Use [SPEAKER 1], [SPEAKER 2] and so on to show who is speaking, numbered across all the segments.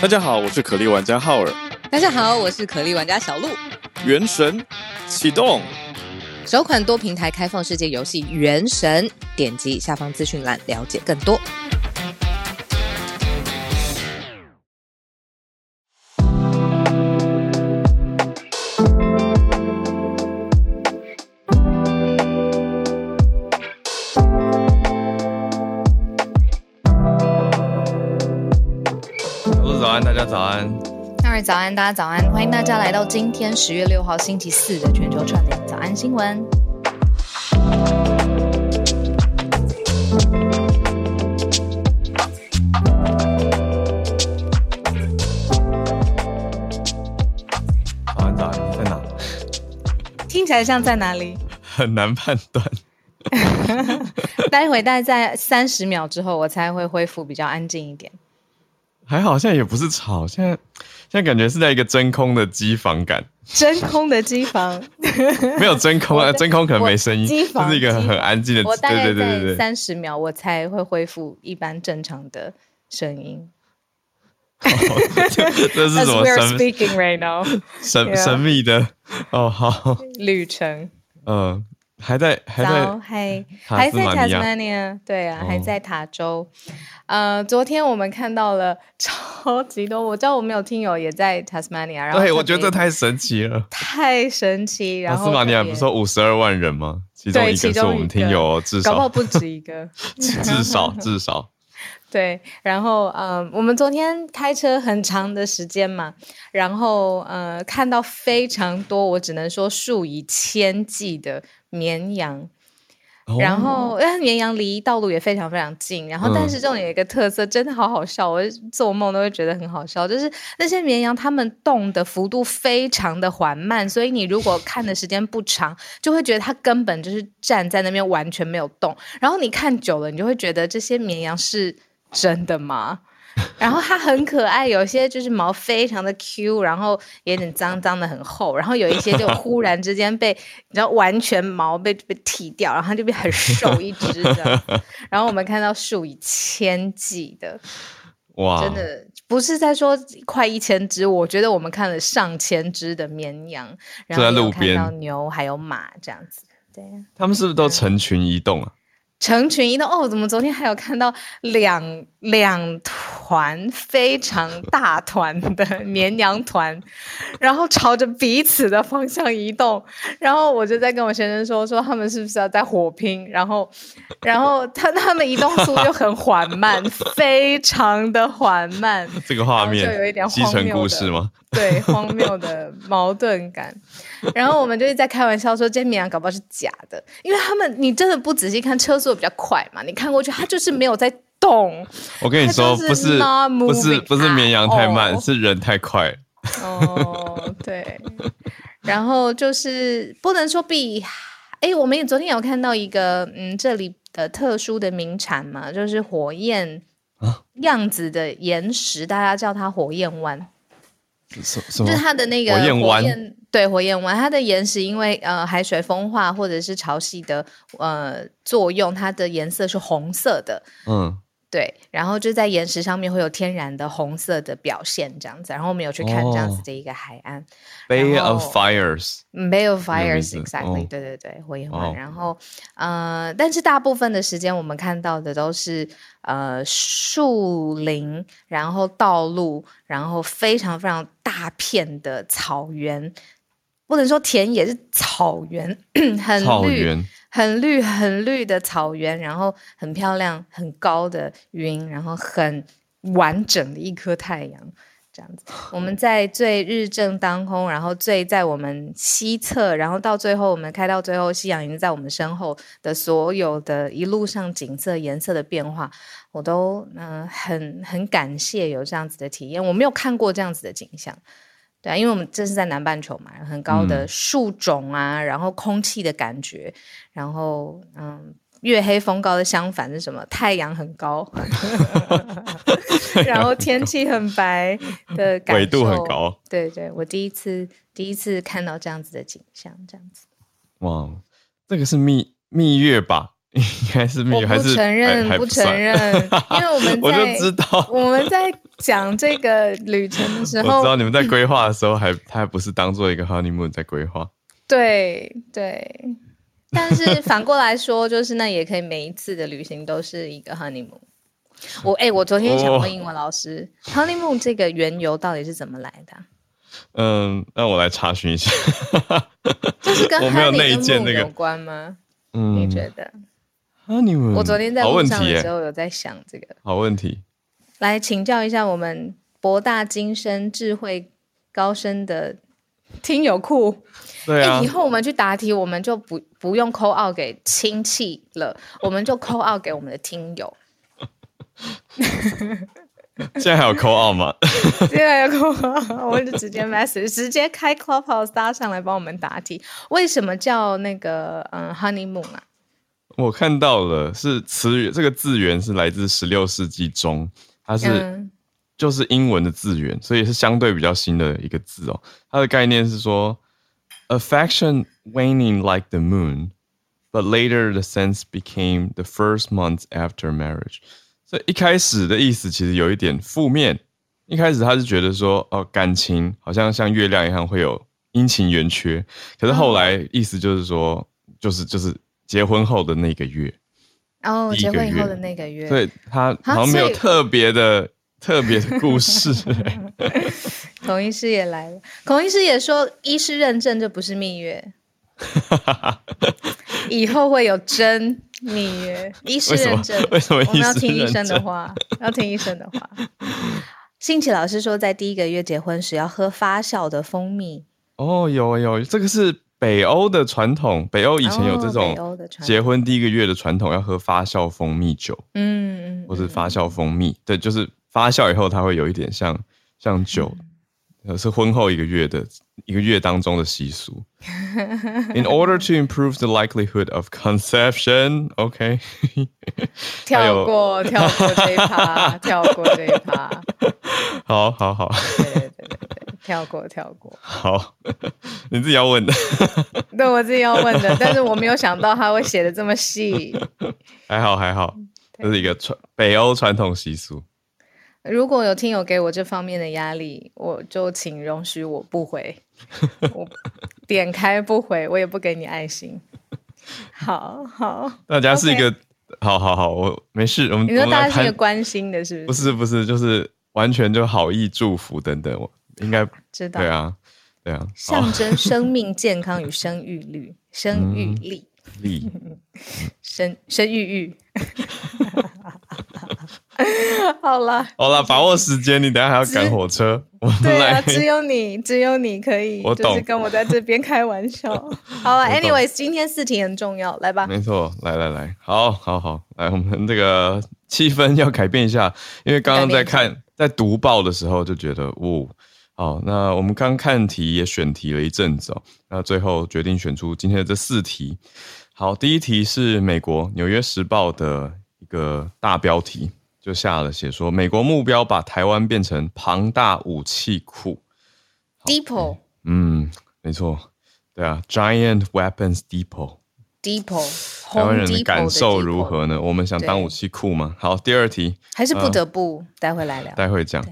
[SPEAKER 1] 大家好，我是可莉玩家浩尔。
[SPEAKER 2] 大家好，我是可莉玩家小鹿。
[SPEAKER 1] 原神启动，
[SPEAKER 2] 首款多平台开放世界游戏《原神》，点击下方资讯栏了解更多。
[SPEAKER 1] 大家早安，
[SPEAKER 2] 欢迎大家来到今天十月六号星期四的全球串联早安新闻。
[SPEAKER 1] 早安，早安，在哪？
[SPEAKER 2] 听起来像在哪里？
[SPEAKER 1] 很难判断。
[SPEAKER 2] 待会大概在三十秒之后，我才会恢复比较安静一点。
[SPEAKER 1] 还好，现在也不是吵，现在现在感觉是在一个真空的机房感，
[SPEAKER 2] 真空的机房，
[SPEAKER 1] 没有真空啊，真空可能没声音，这是一个很安静的，
[SPEAKER 2] 我大。在三十秒，我才会恢复一般正常的声音。
[SPEAKER 1] 这这是什么
[SPEAKER 2] speaking right now，
[SPEAKER 1] 神神秘的？哦，好，
[SPEAKER 2] 旅程。
[SPEAKER 1] 嗯，还在还
[SPEAKER 2] 早，
[SPEAKER 1] 在
[SPEAKER 2] 还在
[SPEAKER 1] 斯马尼亚
[SPEAKER 2] Tasmania，对啊，
[SPEAKER 1] 哦
[SPEAKER 2] 还在塔州。呃，昨天我们看到了 超级多，我知道我们有听友也在 Tasmania，然后
[SPEAKER 1] 对，我觉得这太神奇了。
[SPEAKER 2] 太神奇。然后
[SPEAKER 1] 塔斯马尼亚不是说五十二万人吗？其中
[SPEAKER 2] 对
[SPEAKER 1] 一个是我们听友哦，至少
[SPEAKER 2] 搞不好不止一个。
[SPEAKER 1] 至少至少，
[SPEAKER 2] 对，然后嗯，我们昨天开车很长的时间嘛，然后呃，看到非常多，我只能说数以千计的绵羊。然
[SPEAKER 1] 哦
[SPEAKER 2] 后，因 为绵羊离道路也非常非常近，然后但
[SPEAKER 1] 嗯
[SPEAKER 2] 是这种有一个特色，真的好好笑，我做梦都会觉得很好笑，就是那些绵羊它们动的幅度非常的缓慢，所以你如果看的时间不长，就会觉得它根本就是站在那边完全没有动，然后你看久了，你就会觉得这些绵羊是真的吗？然后它很可爱，有些就是毛非常的 Q，然后有点脏脏的很厚，然后有一些就 忽然之间被你知道完全毛被被剃掉，然后它就变很瘦一只这样。然后我们看到数以千计的，
[SPEAKER 1] 哇，
[SPEAKER 2] 真的不是在说快一千只，我觉得我们看了上千只的绵羊，然后看到牛还有马这样子，对啊。
[SPEAKER 1] 他们是不是都成群移动啊？
[SPEAKER 2] 成群移动哦，怎么昨天还有看到两两团非常大团的绵羊团，然后朝着彼此的方向移动，然后我就在跟我先生说，说他们是不是要在火拼，然后，然后他他们移动速度就很缓慢，非常的缓慢，
[SPEAKER 1] 这个画面
[SPEAKER 2] 就有一点荒谬
[SPEAKER 1] 故事吗？
[SPEAKER 2] 对，荒谬的矛盾感。然后我们就是在开玩笑说，这绵羊搞不好是假的，因为他们你真的不仔细看，车速比较快嘛，你看过去，它就是没有在动。
[SPEAKER 1] 我跟你说，
[SPEAKER 2] 是
[SPEAKER 1] 不是不是不是绵羊太慢是人太快了。
[SPEAKER 2] 哦，对。然后就是不能说比，哎，我们也昨天有看到一个，嗯，这里的特殊的名产嘛，就是火焰
[SPEAKER 1] 啊
[SPEAKER 2] 样子的岩石，大家叫它火焰湾。就是？它的那个
[SPEAKER 1] 火焰湾
[SPEAKER 2] 对火焰湾，它的岩石因为呃海水风化或者是潮汐的呃作用，它的颜色是红色的。
[SPEAKER 1] 嗯，
[SPEAKER 2] 对，然后就在岩石上面会有天然的红色的表现，这样子。然后我们有去看这样子
[SPEAKER 1] 哦
[SPEAKER 2] 的一个海岸、
[SPEAKER 1] Bay of
[SPEAKER 2] Fires，Bay of Fires，exactly，、
[SPEAKER 1] 哦
[SPEAKER 2] 对对对，火焰湾。
[SPEAKER 1] 哦
[SPEAKER 2] 然后呃，但是大部分的时间我们看到的都是呃树林，然后道路，然后非常非常大片的草原，不能说田野是 草原，很绿。很绿很绿的草原，然后很漂亮、很高的云，然后很完整的一颗太阳，这样子。我们在最日正当空，然后最在我们西侧，然后到最后我们开到最后，夕阳已经在我们身后的所有的一路上景色颜色的变化，我都嗯、呃很很感谢有这样子的体验。我没有看过这样子的景象。对啊，因为我们这是在南半球嘛，很高的
[SPEAKER 1] 嗯
[SPEAKER 2] 树种啊，然后空气的感觉，然后嗯，月黑风高的相反是什么？太阳很高，然后天气很白的感，
[SPEAKER 1] 纬度很高。
[SPEAKER 2] 对对，我第一次第一次看到这样子的景象，这样子。
[SPEAKER 1] 哇，这个是蜜蜜月吧？应该是蜜
[SPEAKER 2] 我
[SPEAKER 1] 月还是
[SPEAKER 2] 不承认，不承认，因为我们
[SPEAKER 1] 我就
[SPEAKER 2] 在
[SPEAKER 1] 知道，
[SPEAKER 2] 我们在讲这个旅程的时候
[SPEAKER 1] 我知，道你们在规划的时候还，他还不是当做一个 honeymoon 在规划。
[SPEAKER 2] 对对，但是反过来说，就是那也可以每一次的旅行都是一个 honeymoon。我哎、我昨天想
[SPEAKER 1] 哦
[SPEAKER 2] 问英文老师、h o n e y m o o n 这个缘由到底是怎么来的啊？
[SPEAKER 1] 嗯，让我来查询一下。
[SPEAKER 2] 就是跟
[SPEAKER 1] 我没有
[SPEAKER 2] honey
[SPEAKER 1] 内
[SPEAKER 2] 跟
[SPEAKER 1] 建
[SPEAKER 2] moon
[SPEAKER 1] 那个
[SPEAKER 2] 有关吗？
[SPEAKER 1] 嗯，
[SPEAKER 2] 你觉得？
[SPEAKER 1] honeymoon？
[SPEAKER 2] 我昨天在
[SPEAKER 1] 好
[SPEAKER 2] 路上
[SPEAKER 1] 问题，
[SPEAKER 2] 的时候有在想这个，
[SPEAKER 1] 好问题。
[SPEAKER 2] 来请教一下我们博大精深、智慧高深的听友库。
[SPEAKER 1] 对啊
[SPEAKER 2] 哎，以，后我们去答题，我们就不不用扣 out 给亲戚了，我们就扣 out 给我们的听友。
[SPEAKER 1] 现在还有扣二吗？
[SPEAKER 2] 现在有扣 out，我们就直接 message，直接开 Clubhouse 搭上来帮我们答题。为什么叫那个嗯 honeymoon 啊？
[SPEAKER 1] 我看到了，是词源，这个字源是来自十六世纪中，它是、
[SPEAKER 2] 嗯
[SPEAKER 1] 就是英文的字源，所以是相对比较新的一个字哦。它的概念是说，affection waning like the moon, but later the sense became the first month after marriage。所以一开始的意思其实有一点负面，一开始他是觉得说，哦，感情好像像月亮一样会有阴晴圆缺，可是后来意思就是说，就是就是结婚后的那个月，
[SPEAKER 2] 哦，结婚以后的那个月，
[SPEAKER 1] 对他
[SPEAKER 2] 啊
[SPEAKER 1] 好像没有特别的 特别的故事、
[SPEAKER 2] 孔医师也来了。孔医师也说，医师认证这不是蜜月，以后会有真蜜月。医师认证，
[SPEAKER 1] 为什么
[SPEAKER 2] 我们要听医生的话，要听医生的话。幸奇老师说，在第一个月结婚时要喝发酵的蜂蜜。
[SPEAKER 1] 哦，有有，这个是北欧的传统，北欧以前有这
[SPEAKER 2] 哦
[SPEAKER 1] 种结婚第一个月的传统，要喝发酵蜂蜜酒
[SPEAKER 2] 嗯嗯，
[SPEAKER 1] 或是发酵蜂蜜，对，就是发酵以后它会有一点像像酒，
[SPEAKER 2] 嗯。
[SPEAKER 1] 呃，是婚后一个月的一个月当中的习俗。In order to improve the likelihood of conception, OK，
[SPEAKER 2] 跳过跳过这一趴，跳过这一趴，
[SPEAKER 1] 好好好
[SPEAKER 2] 跳过跳过。
[SPEAKER 1] 好，你自己要问的，
[SPEAKER 2] 对我自己要问的，但是我没有想到他会写的这么细。
[SPEAKER 1] 还好还好，这是一个传北欧传统习俗。
[SPEAKER 2] 如果有听友给我这方面的压力，我就请容许我不回，我点开不回，我也不给你爱心。好好，
[SPEAKER 1] 大家是一个好好好，我没事，我们
[SPEAKER 2] 你说大家是一个，关心的，是
[SPEAKER 1] 不是
[SPEAKER 2] 不是？
[SPEAKER 1] 是不是，就是完全就好意祝福等等，我应该
[SPEAKER 2] 知道
[SPEAKER 1] 对，啊对啊，
[SPEAKER 2] 象征生命 健康与生育率、生育力、
[SPEAKER 1] 力
[SPEAKER 2] 生生育欲。好了，
[SPEAKER 1] 好了，把握时间，你等下还要赶火车，
[SPEAKER 2] 对啊，只有你，只有你可以，
[SPEAKER 1] 我懂
[SPEAKER 2] 就是跟我在这边开玩笑。好了，anyways，今天四题很重要，来吧。
[SPEAKER 1] 没错，来来来，好好好，来，我们这个气氛要改变一下，因为刚刚在看在读报的时候就觉得，哦，好，那我们刚看题也选题了一阵子哦，那最后决定选出今天的这四题。好，第一题是美国《纽约时报》的一个大标题，就下了写说，美国目标把台湾变成庞大武器库。
[SPEAKER 2] Depot
[SPEAKER 1] 嗯，没错，对啊，Giant Weapons Depot。
[SPEAKER 2] Depot，
[SPEAKER 1] 台湾人的感受如何呢？我们想当武器库吗？好，第二题
[SPEAKER 2] 还是不得不待会来聊。
[SPEAKER 1] 待会讲。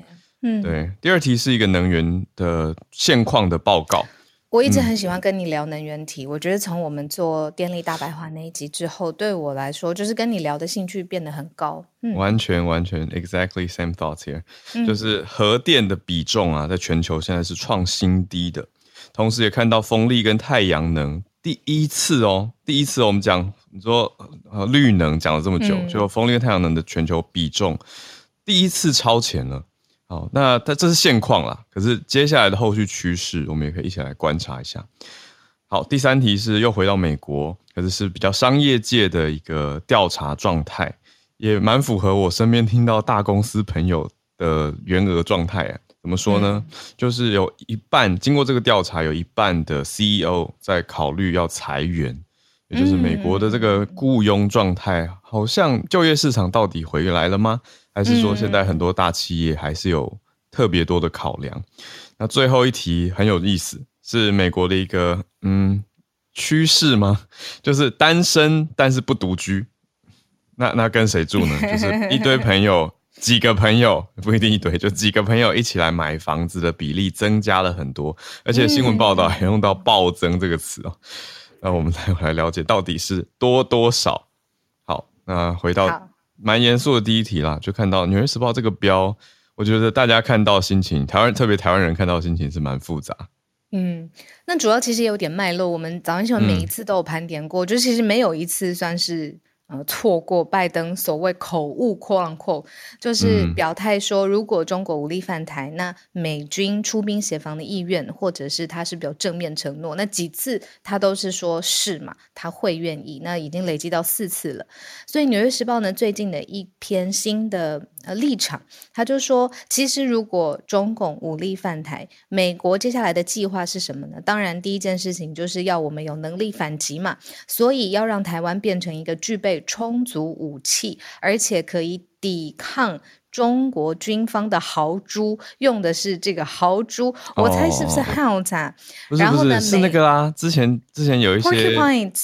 [SPEAKER 2] 嗯，
[SPEAKER 1] 对，第二题是一个能源的现况的报告。
[SPEAKER 2] 我一直很喜欢跟你聊能源题。我觉得从我们做电力大白话那一集之后，对我来说，就是跟你聊的兴趣变得很高。嗯，
[SPEAKER 1] 完全完全 exactly same thoughts here，、就是核电的比重啊，在全球现在是创新低的，同时也看到风力跟太阳能第一次哦，第一次我们讲你说呃绿能讲了这么久，
[SPEAKER 2] 嗯
[SPEAKER 1] 就风力跟太阳能的全球比重第一次超前了。好，那它这是现况啦，可是接下来的后续趋势，我们也可以一起来观察一下。好，第三题是又回到美国，可是是比较商业界的一个调查状态，也蛮符合我身边听到大公司朋友的员额状态啊。怎么说呢？就是有一半经过这个调查，有一半的 CEO 在考虑要裁员，也就是美国的这个雇佣状态，好像就业市场到底回来了吗？还是说现在很多大企业还是有特别多的考量？那最后一题很有意思，是美国的一个嗯趋势吗？就是单身但是不独居。那那跟谁住呢？就是一堆 朋友几个朋友不一定一堆，就几个朋友一起来买房子的比例增加了很多，而且新闻报道还用到暴增这个词哦。那我们来来了解到底是多多少。好，那回到蛮严肃的第一题啦，就看到《纽约时报》这个标，我觉得大家看到心情，台湾特别台湾人看到心情是蛮复杂。
[SPEAKER 2] 嗯，那主要其实也有点脉络，我们早上新闻每一次都有盘点过，就其实没有一次算是。呃，错过拜登所谓口误扩浪扩，就是表态说，如果中国无力犯台，那美军出兵协防的意愿，或者是他是比较正面承诺，那几次他都是说是嘛，他会愿意，那已经累积到四次了。所以《纽约时报》呢最近的一篇新的呃立场，他就说，其实如果中共武力犯台，美国接下来的计划是什么呢？当然，第一件事情就是要我们有能力反击嘛，所以要让台湾变成一个具备。充足武器，而且可以抵抗中国军方的豪猪，用的是这个豪猪，我猜是不是啊？
[SPEAKER 1] 然后呢，是那个啊，之前之前有一些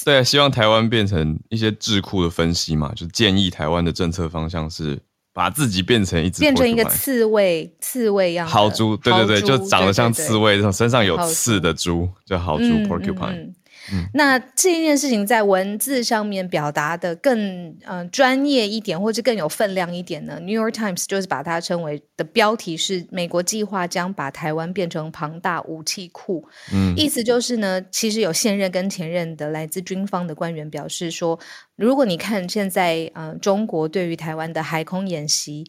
[SPEAKER 1] 对，希望台湾变成一些智库的分析嘛，就建议台湾的政策方向是把自己变成一只
[SPEAKER 2] 变成一个刺猬刺猬样
[SPEAKER 1] 豪猪，对对对，就长得像刺猬，身上有刺的猪叫豪猪 Porcupine。
[SPEAKER 2] 那这件事情在文字上面表达的更嗯专业一点，或者更有分量一点呢？《New York Times》就是把它称为的标题是“美国计划将把台湾变成庞大武器库”。嗯，意思就是呢，其实有现任跟前任的来自军方的官员表示说，如果你看现在嗯中国对于台湾的海空演习。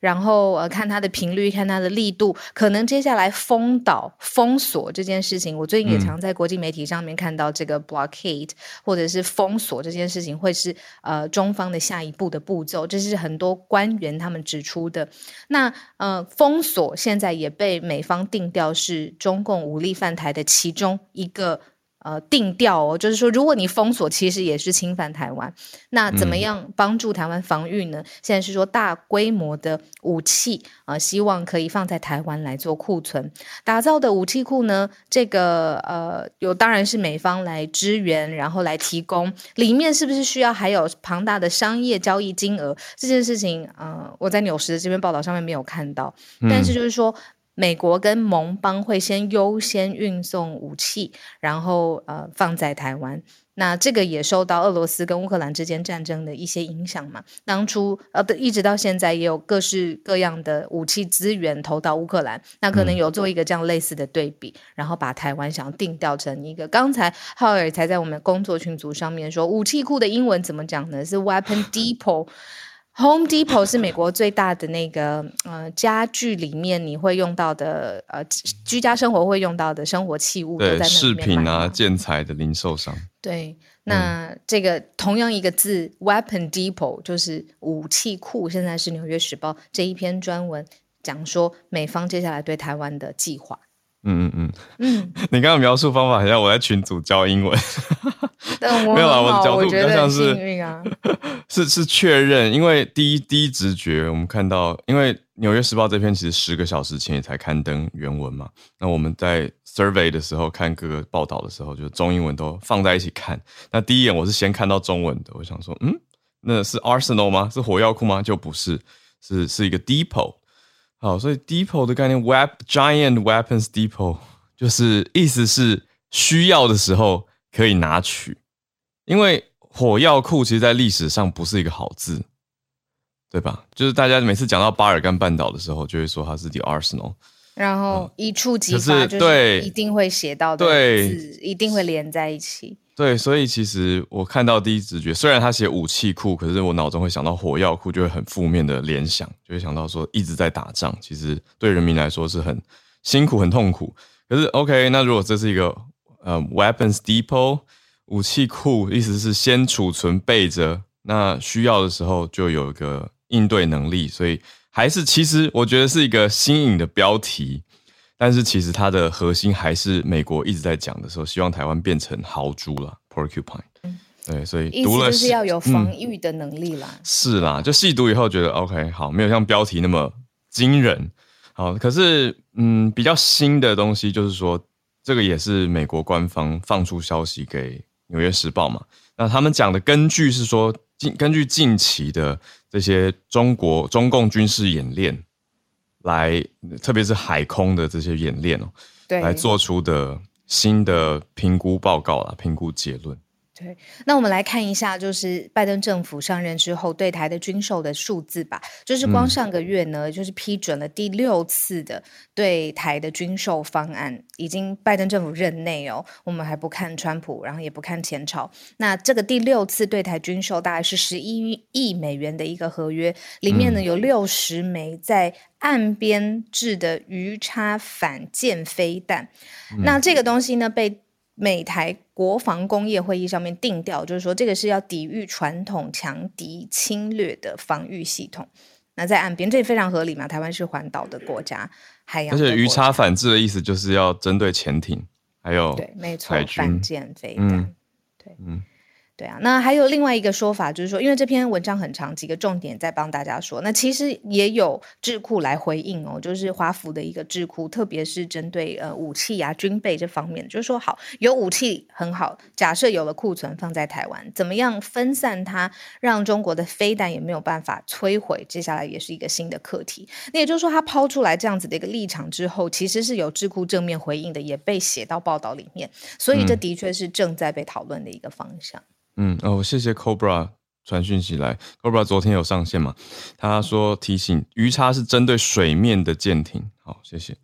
[SPEAKER 2] 然后呃，看它的频率，看它的力度，可能接下来封岛、封锁这件事情，我最近也常在国际媒体上面看到这个 blockade 或者是封锁这件事情，会是呃中方的下一步的步骤，这是很多官员他们指出的。那呃，封锁现在也被美方定调是中共武力犯台的其中一个。呃，定调哦，就是说，如果你封锁，其实也是侵犯台湾。那怎么样帮助台湾防御呢？现在是说大规模的武器啊，希望可以放在台湾来做库存打造的武器库呢？这个呃，有当然是美方来支援，然后来提供。里面是不是需要还有庞大的商业交易金额？这件事情，呃，我在纽时的这篇报道上面没有看到，但是就是说。美国跟盟邦会先优先运送武器，然后呃放在台湾。那这个也受到俄罗斯跟乌克兰之间战争的一些影响嘛。当初呃一直到现在也有各式各样的武器资源投到乌克兰，那可能有做一个这样类似的对比，然后把台湾想要定调成一个。刚才浩尔才在我们工作群组上面说，武器库的英文怎么讲呢？是 weapon depot。Home Depot 是美国最大的那个呃家具里面你会用到的呃居家生活会用到的生活器物，
[SPEAKER 1] 对饰品啊建材的零售商。
[SPEAKER 2] 对，那这个同样一个字 Weapon Depot 就是武器库。现在是《纽约时报》这一篇专文讲说美方接下来对台湾的计划。
[SPEAKER 1] 嗯嗯嗯嗯，你刚刚描述方法好像我在群组教英文，
[SPEAKER 2] 没
[SPEAKER 1] 有啊，
[SPEAKER 2] 我
[SPEAKER 1] 的角度
[SPEAKER 2] 比较
[SPEAKER 1] 像是 是是确认，因为第一第一直觉我们看到，因为《纽约时报》这篇其实十个小时前也才刊登原文嘛，那我们在 survey 的时候看各个报道的时候，就中英文都放在一起看。那第一眼我是先看到中文的，我想说，嗯，那是 arsenal 吗？是火药库吗？就不是，是是一个 depot。好，所以 depot 的概念，web giant weapons depot，就是意思是需要的时候可以拿取。因为火药库其实，在历史上不是一个好字，对吧？就是大家每次讲到巴尔干半岛的时候，就会说它是 the arsenal，
[SPEAKER 2] 然后一触即发，就是一定会写到的字，一定会连在一起。
[SPEAKER 1] 对，所以其实我看到第一直觉，虽然他写武器库，可是我脑中会想到火药库，就会很负面的联想，就会想到说一直在打仗，其实对人民来说是很辛苦、很痛苦。可是 OK，那如果这是一个呃 weapons depot 武器库，意思是先储存备着，那需要的时候就有一个应对能力，所以还是其实我觉得是一个新颖的标题。但是其实它的核心还是美国一直在讲的时候，希望台湾变成豪猪了，porcupine。对，所以读了
[SPEAKER 2] 是要有防御的能力啦。
[SPEAKER 1] 是啦，就细读以后觉得 OK，好，没有像标题那么惊人。好，可是嗯，比较新的东西就是说，这个也是美国官方放出消息给《纽约时报》嘛。那他们讲的根据是说，近根据近期的这些中国中共军事演练来，特别是海空的这些演练哦，
[SPEAKER 2] 对，
[SPEAKER 1] 来做出的新的评估报告啦，评估结论。
[SPEAKER 2] 对，那我们来看一下，就是拜登政府上任之后对台的军售的数字吧。就是光上个月呢，就是批准了第六次的对台的军售方案，已经拜登政府任内哦。我们还不看川普，然后也不看前朝。那这个第六次对台军售大概是十一亿美元的一个合约，里面呢有六十枚在岸边制的鱼叉反舰飞弹。那这个东西呢被。美台国防工业会议上面定调，就是说这个是要抵御传统强敌侵略的防御系统。那在岸边，这也非常合理嘛？台湾是环岛的国家，海洋。
[SPEAKER 1] 而且鱼叉反制的意思就是要针对潜艇，还有
[SPEAKER 2] 对，没错，反舰飞弹，对，嗯。对啊，那还有另外一个说法，就是说，因为这篇文章很长，几个重点在帮大家说。那其实也有智库来回应哦，就是华府的一个智库，特别是针对呃武器啊、军备这方面，就是说，好有武器很好，假设有了库存放在台湾，怎么样分散它，让中国的飞弹也没有办法摧毁，接下来也是一个新的课题。那也就是说，他抛出来这样子的一个立场之后，其实是有智库正面回应的，也被写到报道里面，所以这的确是正在被讨论的一个方向。
[SPEAKER 1] 嗯哦，谢谢 Cobra 传讯息来，Cobra 昨天有上线嘛？他说提醒鱼叉是针对水面的舰艇，好，谢谢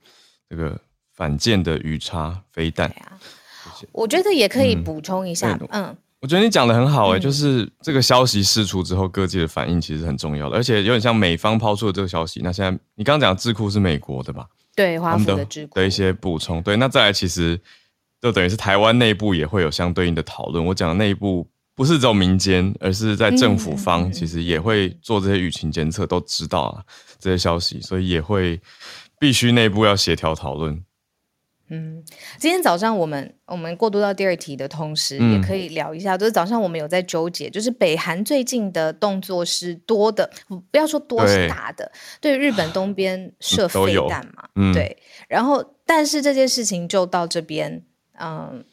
[SPEAKER 1] 这个反舰的鱼叉飞弹。
[SPEAKER 2] 谢谢。我觉得也可以补充一下，嗯，
[SPEAKER 1] 我觉得你讲的很好哎，就是这个消息释出之后，各界的反应其实很重要的，而且有点像美方抛出的这个消息。那现在你刚刚讲智库是美国的吧？
[SPEAKER 2] 对，华府的智库
[SPEAKER 1] 的一些补充。对，那再来其实就等于是台湾内部也会有相对应的讨论。我讲的内部。不是只有民间，而是在政府方，其实也会做这些舆情监测，都知道啊这些消息，所以也会必须内部要协调讨论。
[SPEAKER 2] 嗯，今天早上我们我们过渡到第二题的同时，也可以聊一下，就是早上我们有在纠结，就是北韩最近的动作是多的，不要说多是大的，对。日本东边射飞弹嘛，对，然后但是这件事情就到这边，嗯。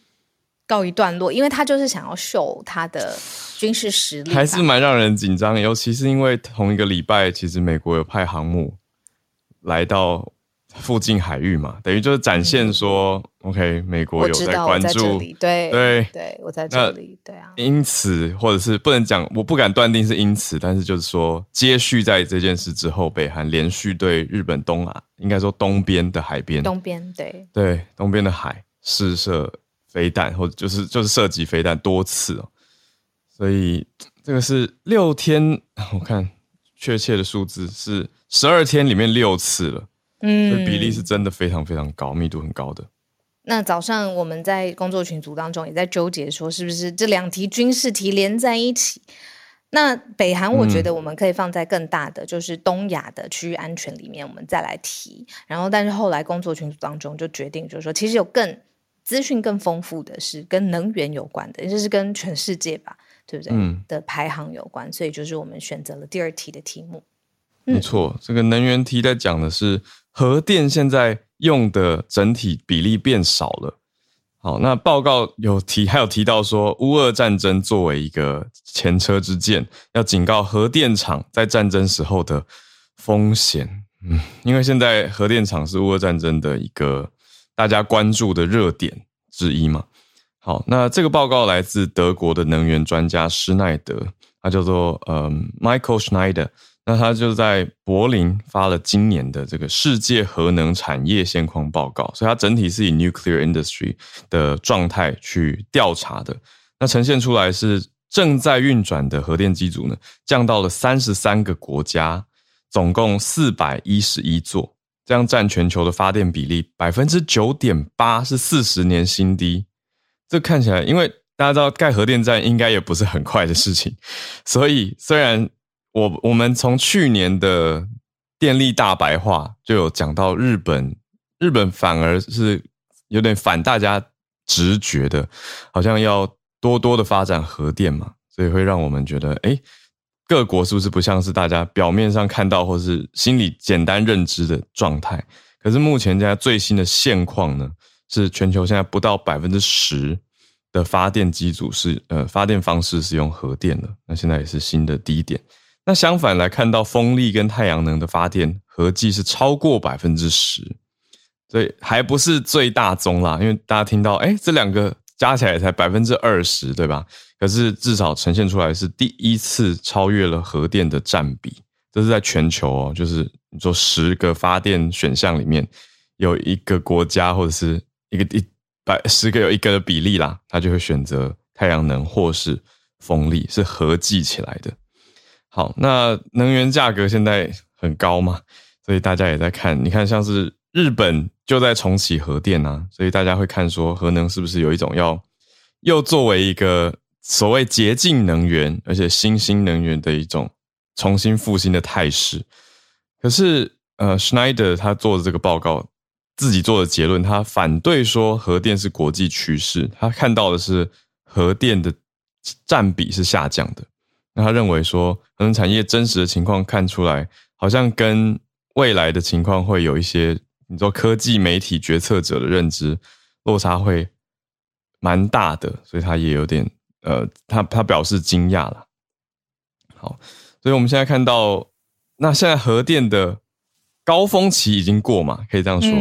[SPEAKER 2] 告一段落，因为他就是想要秀他的军事实力，
[SPEAKER 1] 还是蛮让人紧张。尤其是因为同一个礼拜，其实美国有派航母来到附近海域嘛，等于就是展现说，OK，美国有在关注，
[SPEAKER 2] 对
[SPEAKER 1] 对
[SPEAKER 2] 对，我在这里，对啊。
[SPEAKER 1] 因此，或者是不能讲，我不敢断定是因此，但是就是说，接续在这件事之后，北韩连续对日本东啊，应该说东边的海边，
[SPEAKER 2] 东边对
[SPEAKER 1] 对东边的海试射。飞弹，或者就是就是射击飞弹多次哦，所以这个是六天，我看确切的数字是十二天里面六次了，嗯，比例是真的非常非常高，密度很高的。
[SPEAKER 2] 那早上我们在工作群组当中也在纠结，说是不是这两题军事题连在一起？那北韩，我觉得我们可以放在更大的，就是东亚的区域安全里面，我们再来提。然后，但是后来工作群组当中就决定，就是说其实有更。资讯更丰富的是跟能源有关的，也就是跟全世界吧，对不对？嗯，的排行有关，所以就是我们选择了第二题的题目。
[SPEAKER 1] 没错，这个能源题在讲的是核电现在用的整体比例变少了。好，那报告有提，还有提到说，乌俄战争作为一个前车之鉴，要警告核电厂在战争时候的风险。嗯，因为现在核电厂是乌俄战争的一个。大家关注的热点之一嘛。好，那这个报告来自德国的能源专家施耐德，他叫做呃 Michael Schneider。那他就在柏林发了今年的这个世界核能产业现况报告，所以它整体是以 nuclear industry 的状态去调查的。那呈现出来是正在运转的核电机组呢，降到了三十三个国家，总共四百一十一座。这样占全球的发电比例百分之九点八，是四十年新低。这看起来，因为大家知道盖核电站应该也不是很快的事情，所以虽然我我们从去年的电力大白话就有讲到日本，日本反而是有点反大家直觉的，好像要多多的发展核电嘛，所以会让我们觉得，哎。各国是不是不像是大家表面上看到或是心里简单认知的状态？可是目前现在最新的现况呢，是全球现在不到百分之十的发电机组是呃发电方式是用核电的，那现在也是新的低点。那相反来看到风力跟太阳能的发电合计是超过百分之十，所以还不是最大宗啦。因为大家听到，哎，这两个加起来才百分之二十，对吧？可是至少呈现出来是第一次超越了核电的占比，这是在全球哦，就是你说十个发电选项里面有一个国家或者是一个一百十个有一个的比例啦，他就会选择太阳能或是风力，是合计起来的。好，那能源价格现在很高嘛，所以大家也在看。你看，像是日本就在重启核电啊，所以大家会看说核能是不是有一种要又作为一个所谓洁净能源，而且新兴能源的一种重新复兴的态势。可是，呃，Schneider 他做的这个报告，自己做的结论，他反对说核电是国际趋势，他看到的是核电的占比是下降的。那他认为说，可能产业真实的情况看出来，好像跟未来的情况会有一些，你说科技媒体决策者的认知落差会蛮大的，所以他也有点呃，他他表示惊讶了。好，所以我们现在看到，那现在核电的高峰期已经过嘛，可以这样说，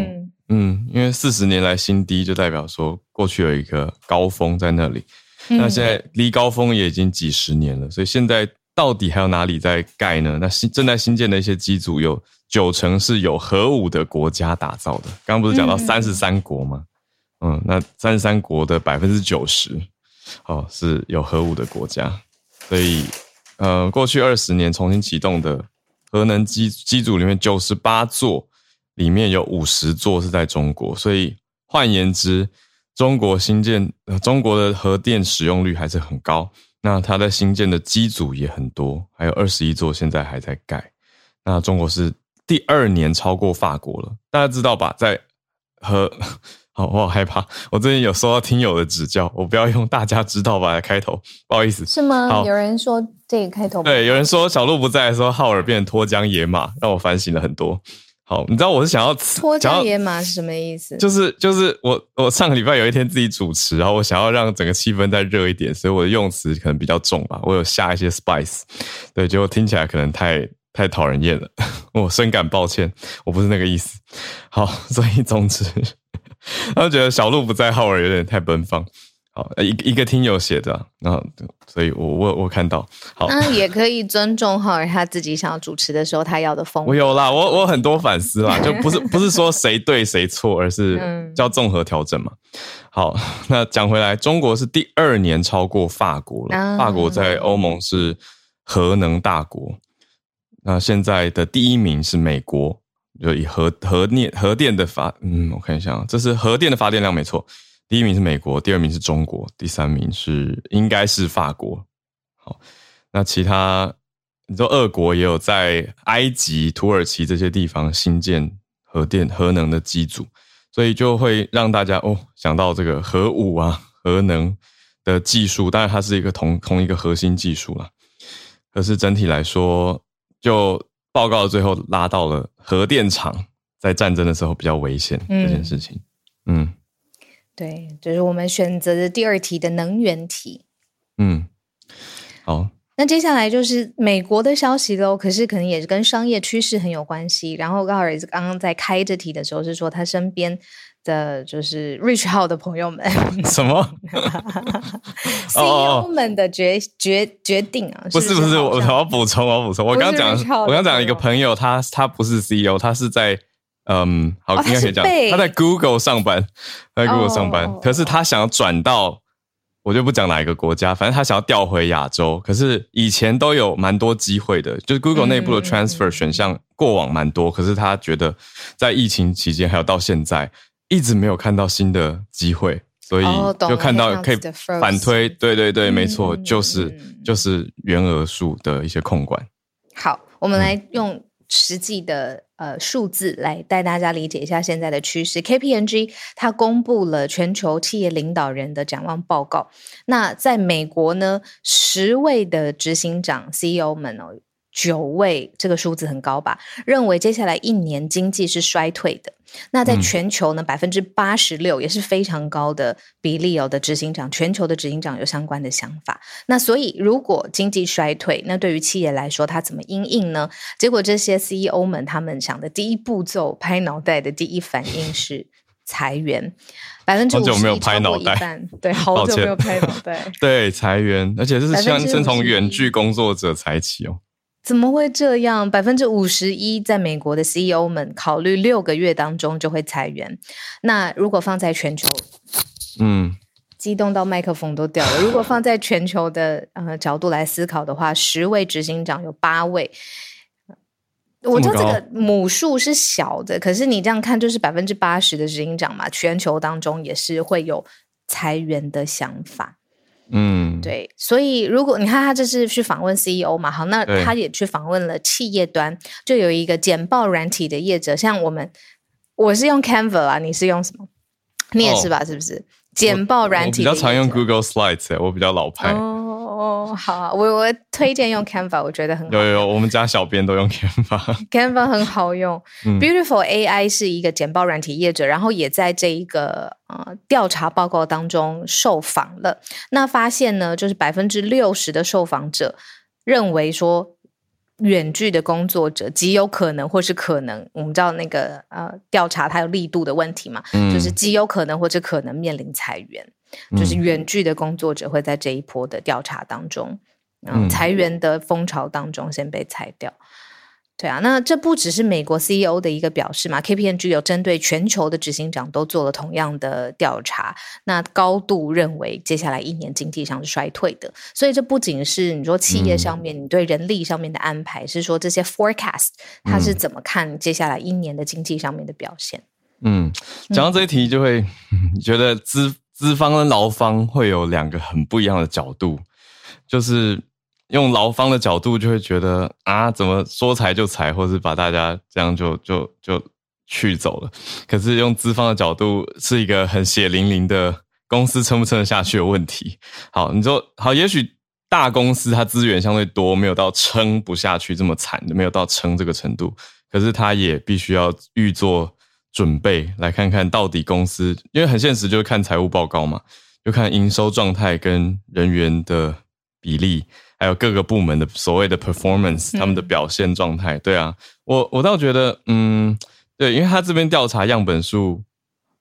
[SPEAKER 1] 嗯，因为四十年来新低，就代表说过去有一个高峰在那里。那现在离高峰也已经几十年了，所以现在到底还有哪里在盖呢？那新正在新建的一些机组有九成是有核武的国家打造的。刚刚不是讲到三十三国吗？嗯，那三十三国的百分之九十哦是有核武的国家，所以呃，过去二十年重新启动的核能机机组里面，九十八座里面有五十座是在中国，所以换言之。中国新建，中国的核电使用率还是很高。那它在新建的机组也很多，还有二十一座现在还在盖。那中国是第二年超过法国了，大家知道吧？在核，好，我好害怕。我最近有收到听友的指教，我不要用“大家知道吧”来开头，不好意思。
[SPEAKER 2] 是吗？有人说这个开头
[SPEAKER 1] 对，有人说小鹿不在的时候，浩尔变脱缰野马，让我反省了很多。好，你知道我是想要
[SPEAKER 2] 脱缰野马是什么意思？
[SPEAKER 1] 就是就是我我上个礼拜有一天自己主持，然后我想要让整个气氛再热一点，所以我的用词可能比较重吧。我有下一些 spice，对，结果听起来可能太太讨人厌了，我深感抱歉，我不是那个意思。好，所以总之，他觉得小鹿不在，号儿有点太奔放。好，一一个听友写的，然后，所以我我我看到，好，
[SPEAKER 2] 那也可以尊重哈，他自己想要主持的时候，他要的风格。
[SPEAKER 1] 我有啦，我我很多反思啦，就不是不是说谁对谁错，而是 叫综合调整嘛。好，那讲回来，中国是第二年超过法国了，法国在欧盟是核能大国，那现在的第一名是美国，就以核核电核电的发，嗯，我看一下，这是核电的发电量没错。第一名是美国，第二名是中国，第三名是应该是法国。好，那其他你说俄国也有在埃及、土耳其这些地方新建核电、核能的机组，所以就会让大家哦想到这个核武啊、核能的技术。当然，它是一个同同一个核心技术了。可是整体来说，就报告最后拉到了核电厂在战争的时候比较危险这件事情。嗯。
[SPEAKER 2] 对，就是我们选择的第二题的能源题。
[SPEAKER 1] 嗯，好。
[SPEAKER 2] 那接下来就是美国的消息喽，可是可能也是跟商业趋势很有关系。然后高尔斯刚刚在开这题的时候是说，他身边的就是 Rich 号的朋友们，
[SPEAKER 1] 什么
[SPEAKER 2] CEO 们的决决决定啊？
[SPEAKER 1] 不是不是，我我要补充，我要补充。我刚讲，我刚讲一个朋友，他他不是 CEO，他是在。嗯，好，应该可以讲。他在 Google 上班，在 Google 上班。可是他想要转到，我就不讲哪一个国家，反正他想要调回亚洲。可是以前都有蛮多机会的，就是 Google 内部的 transfer 选项过往蛮多。可是他觉得在疫情期间，还有到现在，一直没有看到新的机会，所以就看到可以反推。对对对，没错，就是就是原额数的一些控管。
[SPEAKER 2] 好，我们来用。实际的呃数字来带大家理解一下现在的趋势。K P N G 它公布了全球企业领导人的展望报告。那在美国呢，十位的执行长 CEO 们哦，九位，这个数字很高吧？认为接下来一年经济是衰退的。那在全球呢，百分之八十六也是非常高的比例哦的执行长，全球的执行长有相关的想法。那所以如果经济衰退，那对于企业来说，它怎么应应呢？结果这些 CEO 们他们想的第一步骤，拍脑袋的第一反应是裁员，百分之五十
[SPEAKER 1] 没有拍脑袋，
[SPEAKER 2] 对，好久没有拍脑袋，
[SPEAKER 1] 对，裁员，而且这是先先从远距工作者裁起哦。
[SPEAKER 2] 怎么会这样？百分之五十一在美国的 CEO 们考虑六个月当中就会裁员。那如果放在全球，嗯，激动到麦克风都掉了。如果放在全球的呃角度来思考的话，十位执行长有八位，我知道这个母数是小的，可是你这样看就是百分之八十的执行长嘛，全球当中也是会有裁员的想法。嗯，对，所以如果你看他这是去访问 CEO 嘛，好，那他也去访问了企业端，就有一个简报软体的业者，像我们，我是用 Canva 啊，你是用什么？你也是吧？是不是？简报软体
[SPEAKER 1] 比较常用 Google Slides，我比较老派。
[SPEAKER 2] 哦，好，啊我我推荐用 Canva，我觉得很好。
[SPEAKER 1] 有有，我们家小编都用 Canva。
[SPEAKER 2] Canva 很好用。Beautiful AI 是一个简报软体业者，然后也在这一个呃调查报告当中受访了。那发现呢，就是百分之六十的受访者认为说。远距的工作者极有可能，或是可能，我们知道那个呃调查它有力度的问题嘛，就是极有可能或者可能面临裁员，就是远距的工作者会在这一波的调查当中，嗯，裁员的风潮当中先被裁掉。对啊，那这不只是美国 CEO 的一个表示嘛？KPMG 有针对全球的执行长都做了同样的调查，那高度认为接下来一年经济上是衰退的。所以这不仅是你说企业上面你对人力上面的安排，是说这些 forecast 它是怎么看接下来一年的经济上面的表现？
[SPEAKER 1] 嗯，讲到这一题就会 觉得资资方跟劳方会有两个很不一样的角度，就是。用劳方的角度就会觉得啊，怎么说裁就裁，或是把大家这样就就就去走了。可是用资方的角度，是一个很血淋淋的公司撑不撑得下去的问题。好，你说好，也许大公司它资源相对多，没有到撑不下去这么惨，没有到撑这个程度。可是它也必须要预做准备，来看看到底公司，因为很现实，就是看财务报告嘛，就看营收状态跟人员的比例。还有各个部门的所谓的 performance，他们的表现状态，对啊，我我倒觉得，嗯，对，因为他这边调查样本数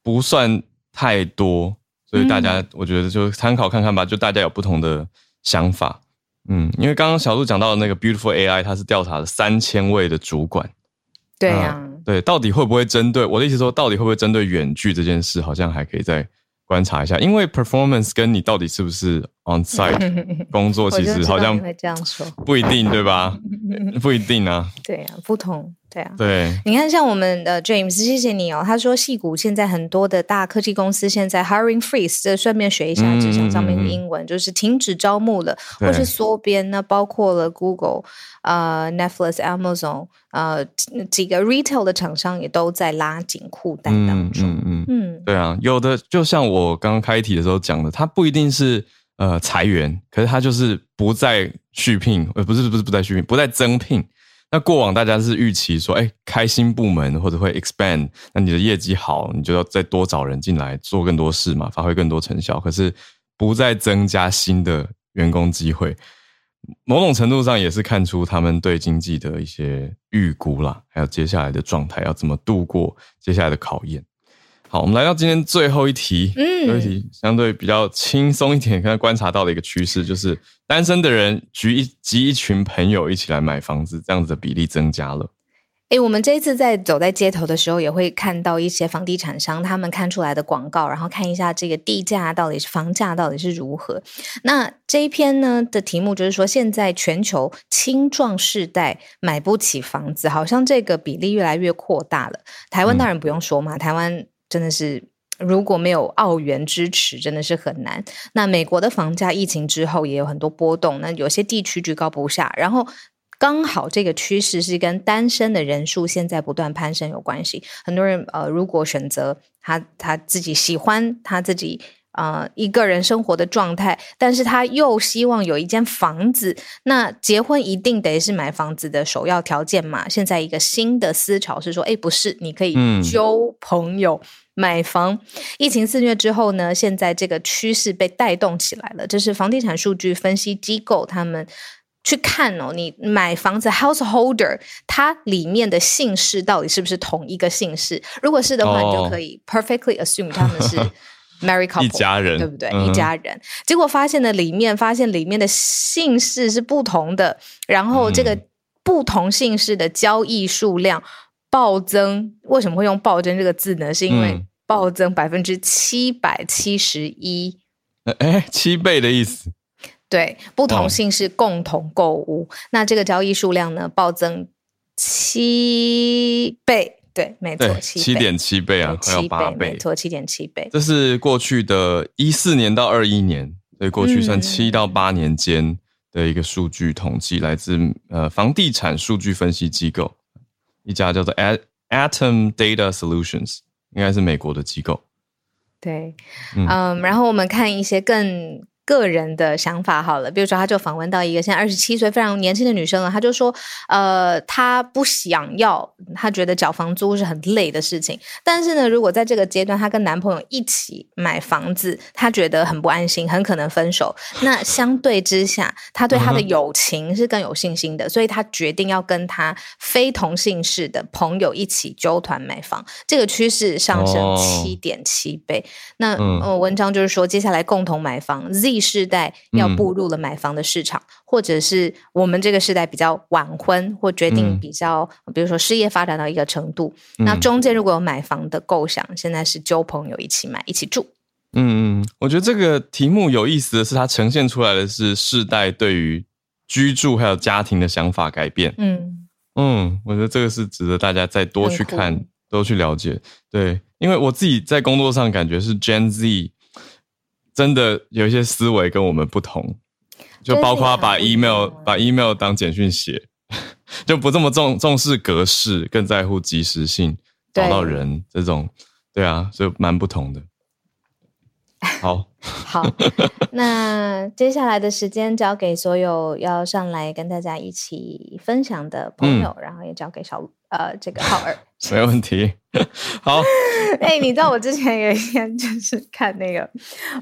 [SPEAKER 1] 不算太多，所以大家我觉得就参考看看吧，就大家有不同的想法，嗯，因为刚刚小鹿讲到的那个 Beautiful AI，它是调查了三千位的主管，
[SPEAKER 2] 对呀，
[SPEAKER 1] 对，到底会不会针对我的意思说，到底会不会针对远距这件事，好像还可以再观察一下，因为 performance 跟你到底是不是。On site 工作其实好像
[SPEAKER 2] 会这样说，
[SPEAKER 1] 不一定对吧？不一定啊。
[SPEAKER 2] 对啊，不同对啊。
[SPEAKER 1] 对，
[SPEAKER 2] 你看像我们的 James，谢谢你哦。他说，戏谷现在很多的大科技公司现在 hiring freeze，这顺便学一下职场上面的英文，就是停止招募了，或是缩编。那包括了 Google、呃 Netflix、Amazon，呃几个 retail 的厂商也都在拉紧裤带当中。嗯嗯
[SPEAKER 1] 嗯，对啊，有的就像我刚刚开题的时候讲的，它不一定是。呃，裁员，可是他就是不再续聘，呃，不是不是不再续聘，不再增聘。那过往大家是预期说，哎，开新部门或者会 expand，那你的业绩好，你就要再多找人进来做更多事嘛，发挥更多成效。可是不再增加新的员工机会，某种程度上也是看出他们对经济的一些预估啦，还有接下来的状态要怎么度过接下来的考验。好，我们来到今天最后一题。嗯，最后一题相对比较轻松一点，刚才观察到的一个趋势就是，单身的人聚一集一群朋友一起来买房子，这样子的比例增加了。
[SPEAKER 2] 哎，我们这一次在走在街头的时候，也会看到一些房地产商他们看出来的广告，然后看一下这个地价到底是房价到底是如何。那这一篇呢的题目就是说，现在全球青壮世代买不起房子，好像这个比例越来越扩大了。台湾当然不用说嘛，台湾。真的是，如果没有澳元支持，真的是很难。那美国的房价疫情之后也有很多波动，那有些地区居高不下。然后刚好这个趋势是跟单身的人数现在不断攀升有关系。很多人呃，如果选择他他自己喜欢他自己呃一个人生活的状态，但是他又希望有一间房子，那结婚一定得是买房子的首要条件嘛？现在一个新的思潮是说，哎，不是，你可以交朋友。买房，疫情肆虐之后呢，现在这个趋势被带动起来了。这是房地产数据分析机构他们去看哦，你买房子 householder 它里面的姓氏到底是不是同一个姓氏？如果是的话，你就可以 perfectly assume 他们是 married couple，
[SPEAKER 1] 一家人，
[SPEAKER 2] 对不对？一家人。结果发现呢，里面发现里面的姓氏是不同的，然后这个不同姓氏的交易数量。暴增，为什么会用暴增这个字呢？是因为暴增百分之七百七十一，
[SPEAKER 1] 哎，七倍的意思。
[SPEAKER 2] 对，不同姓氏共同购物，那这个交易数量呢，暴增七倍。对，没错，
[SPEAKER 1] 七点七倍啊，快要八倍，
[SPEAKER 2] 没错，七点七倍。
[SPEAKER 1] 这是过去的一四年到二一年，所以过去算七到八年间的一个数据统计，来自呃房地产数据分析机构。一家叫做 Atom Data Solutions，应该是美国的机构。
[SPEAKER 2] 对，嗯，然后我们看一些更。个人的想法好了，比如说，他就访问到一个现在二十七岁非常年轻的女生了，他就说，呃，她不想要，她觉得缴房租是很累的事情。但是呢，如果在这个阶段，她跟男朋友一起买房子，她觉得很不安心，很可能分手。那相对之下，她对她的友情是更有信心的，所以她决定要跟她非同姓氏的朋友一起揪团买房。这个趋势上升七点七倍。那呃，文章就是说，接下来共同买房 Z。世代要步入了买房的市场，或者是我们这个时代比较晚婚，或决定比较，比如说事业发展到一个程度，那中间如果有买房的构想，现在是揪朋友一起买，一起住。
[SPEAKER 1] 嗯嗯，我觉得这个题目有意思的是，它呈现出来的是世代对于居住还有家庭的想法改变。嗯嗯，我觉得这个是值得大家再多去看，多去了解。对，因为我自己在工作上感觉是 Gen Z。真的有一些思维跟我们不同，就包括把 email 把 email 当简讯写，就不这么重重视格式，更在乎及时性，找到人这种，对啊，所以蛮不同的。好，
[SPEAKER 2] 好，那接下来的时间交给所有要上来跟大家一起分享的朋友，然后也交给小呃这个浩儿，
[SPEAKER 1] 没问题。好，
[SPEAKER 2] 哎，你知道我之前有一天就是看那个，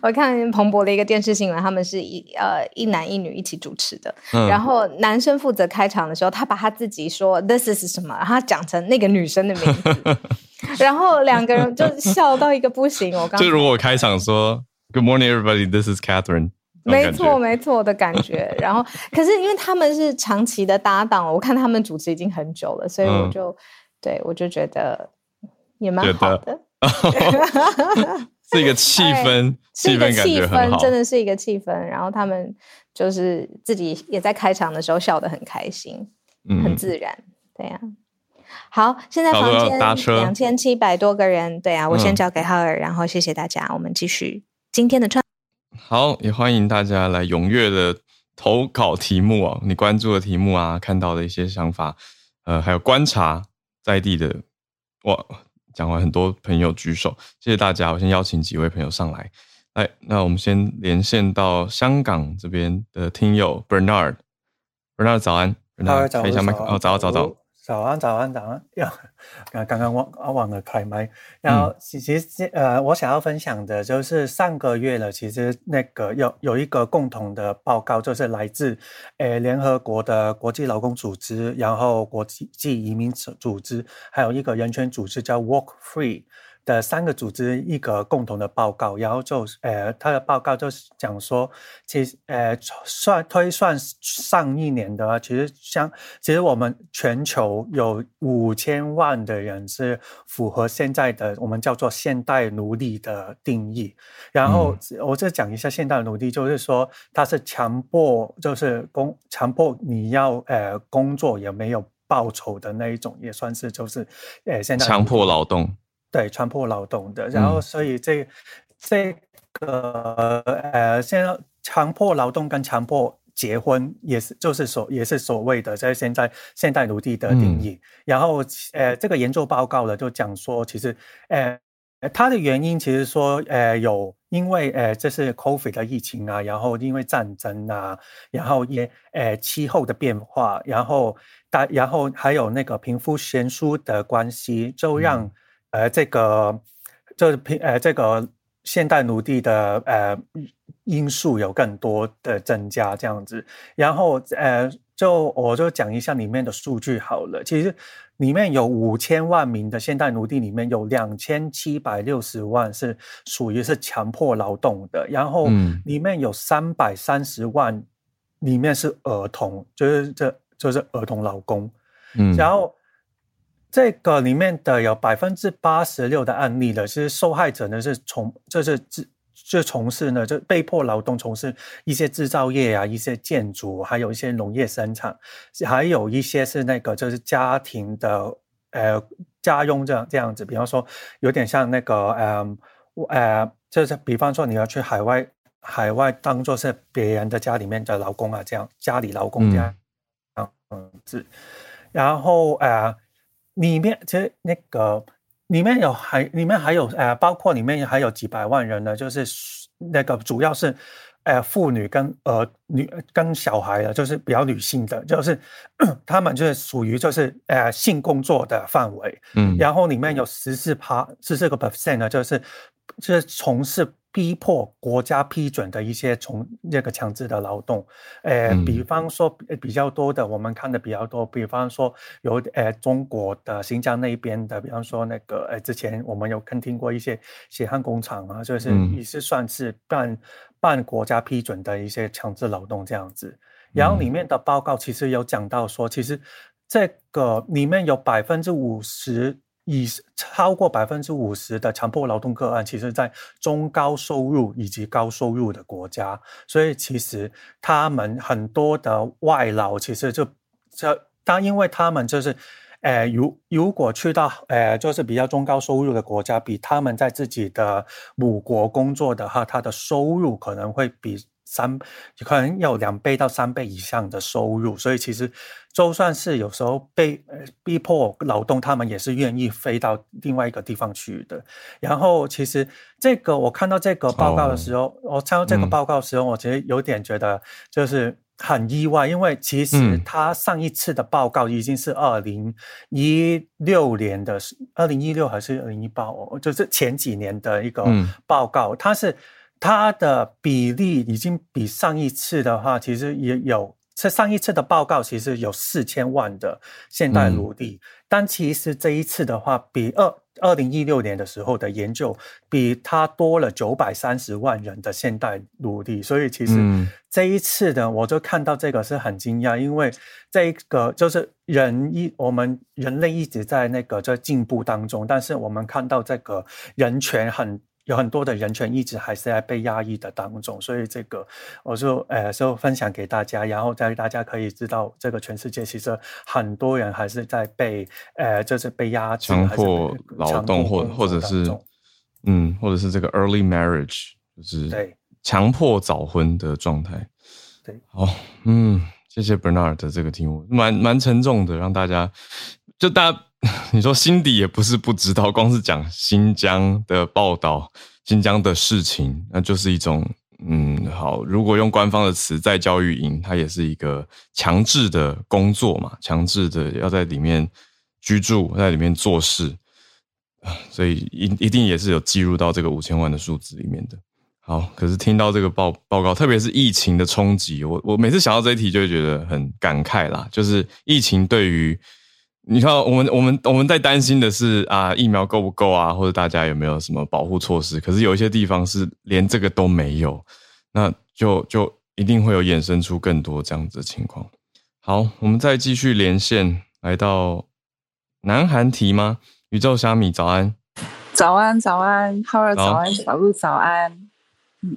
[SPEAKER 2] 我看彭博的一个电视新闻，他们是一呃一男一女一起主持的，然后男生负责开场的时候，他把他自己说 this is 什么，然后讲成那个女生的名字，然后两个人就笑到一个不行。我刚
[SPEAKER 1] 就如果我开场说 Good morning everybody, this is Catherine，
[SPEAKER 2] 没错没错的感觉。然后可是因为他们是长期的搭档，我看他们主持已经很久了，所以我就对我就觉得。也蛮好的，
[SPEAKER 1] 是一个气氛，气氛感觉很好，
[SPEAKER 2] 真的是一个气氛。然后他们就是自己也在开场的时候笑得很开心，很自然，对呀。好，现在房间两千七百多个人，对啊，我先交给浩尔，然后谢谢大家，我们继续今天的串。
[SPEAKER 1] 好，也欢迎大家来踊跃的投稿题目啊，你关注的题目啊，看到的一些想法，呃，还有观察在地的哇。讲完很多朋友举手，谢谢大家。我先邀请几位朋友上来。来，那我们先连线到香港这边的听友 Bernard。Bernard 早安
[SPEAKER 3] ，Bernard
[SPEAKER 1] 开一下麦克哦，早早早。
[SPEAKER 3] 早安，早安，早安！呀，刚刚刚忘忘了开麦。然后，其实呃，我想要分享的就是上个月了，其实那个有有一个共同的报告，就是来自呃联合国的国际劳工组织，然后国际移民组织，还有一个人权组织叫 Walk Free。的三个组织一个共同的报告，然后就呃，他的报告就是讲说，其实呃，算推算上一年的话，其实像其实我们全球有五千万的人是符合现在的我们叫做现代奴隶的定义。然后我再讲一下现代奴隶，就是说他是强迫，就是工强迫你要呃工作也没有报酬的那一种，也算是就是呃现在
[SPEAKER 1] 强迫劳动。
[SPEAKER 3] 对，强迫劳动的，然后所以这这个呃，现在强迫劳动跟强迫结婚也是，就是所也是所谓的在现在现代奴隶的定义。然后呃，这个研究报告呢就讲说，其实呃，它的原因其实说呃有因为呃这是 COVID 的疫情啊，然后因为战争啊，然后也呃气候的变化，然后大然后还有那个贫富悬殊的关系，就让呃这个就是平呃这个现代奴隶的呃因素有更多的增加这样子，然后呃就我就讲一下里面的数据好了，其实。里面有五千万名的现代奴隶，里面有两千七百六十万是属于是强迫劳动的，然后里面有三百三十万里面是儿童，就是这就是儿童劳工，嗯，然后这个里面的有百分之八十六的案例呢，其实受害者呢是从就是自。就从事呢，就被迫劳动从事一些制造业啊，一些建筑，还有一些农业生产，还有一些是那个就是家庭的呃家用这样这样子。比方说，有点像那个呃呃，就是比方说你要去海外海外当做是别人的家里面的劳工啊，这样家里劳工这样嗯子。然后呃，里面其实那个。里面有还里面还有呃，包括里面还有几百万人呢，就是那个主要是，呃，妇女跟呃女跟小孩的，就是比较女性的，就是 他们就是属于就是呃性工作的范围，嗯，然后里面有十四趴十四个 percent 呢，就是就是从事。逼迫国家批准的一些从这个强制的劳动，呃，比方说比较多的，我们看的比较多，比方说有呃中国的新疆那边的，比方说那个呃之前我们有跟听过一些血汗工厂啊，就是也是算是半半国家批准的一些强制劳动这样子。然后里面的报告其实有讲到说，其实这个里面有百分之五十。以超过百分之五十的强迫劳动个案，其实在中高收入以及高收入的国家，所以其实他们很多的外劳，其实就这，当因为他们就是，呃，如如果去到呃，就是比较中高收入的国家，比他们在自己的母国工作的话，他的收入可能会比。三可能有两倍到三倍以上的收入，所以其实就算是有时候被逼迫劳动，他们也是愿意飞到另外一个地方去的。然后，其实这个我看到这个报告的时候，我看到这个报告的时候，我其实有点觉得就是很意外，因为其实他上一次的报告已经是二零一六年的，二零一六还是二零一八，就是前几年的一个报告，他是。它的比例已经比上一次的话，其实也有。这上一次的报告其实有四千万的现代奴隶，但其实这一次的话，比二二零一六年的时候的研究，比它多了九百三十万人的现代奴隶。所以其实这一次的，我就看到这个是很惊讶，因为这个就是人一我们人类一直在那个在进步当中，但是我们看到这个人权很。有很多的人权一直还是在被压抑的当中，所以这个我就呃就分享给大家，然后在大家可以知道，这个全世界其实很多人还是在被呃就是被压制、
[SPEAKER 1] 强迫劳动，或或者是嗯，或者是这个 early marriage，就是
[SPEAKER 3] 对
[SPEAKER 1] 强迫早婚的状态。
[SPEAKER 3] 对，
[SPEAKER 1] 好，嗯，谢谢 Bernard 的这个题目，蛮蛮沉重的，让大家就大家。你说心底也不是不知道，光是讲新疆的报道、新疆的事情，那就是一种嗯，好。如果用官方的词，在教育营，它也是一个强制的工作嘛，强制的要在里面居住，在里面做事所以一一定也是有计入到这个五千万的数字里面的。好，可是听到这个报报告，特别是疫情的冲击，我我每次想到这一题，就会觉得很感慨啦。就是疫情对于你看，我们我们我们在担心的是啊，疫苗够不够啊，或者大家有没有什么保护措施？可是有一些地方是连这个都没有，那就就一定会有衍生出更多这样子的情况。好，我们再继续连线，来到南韩提吗？宇宙虾米早安，
[SPEAKER 4] 早安早安，浩儿早安，小鹿早安，嗯。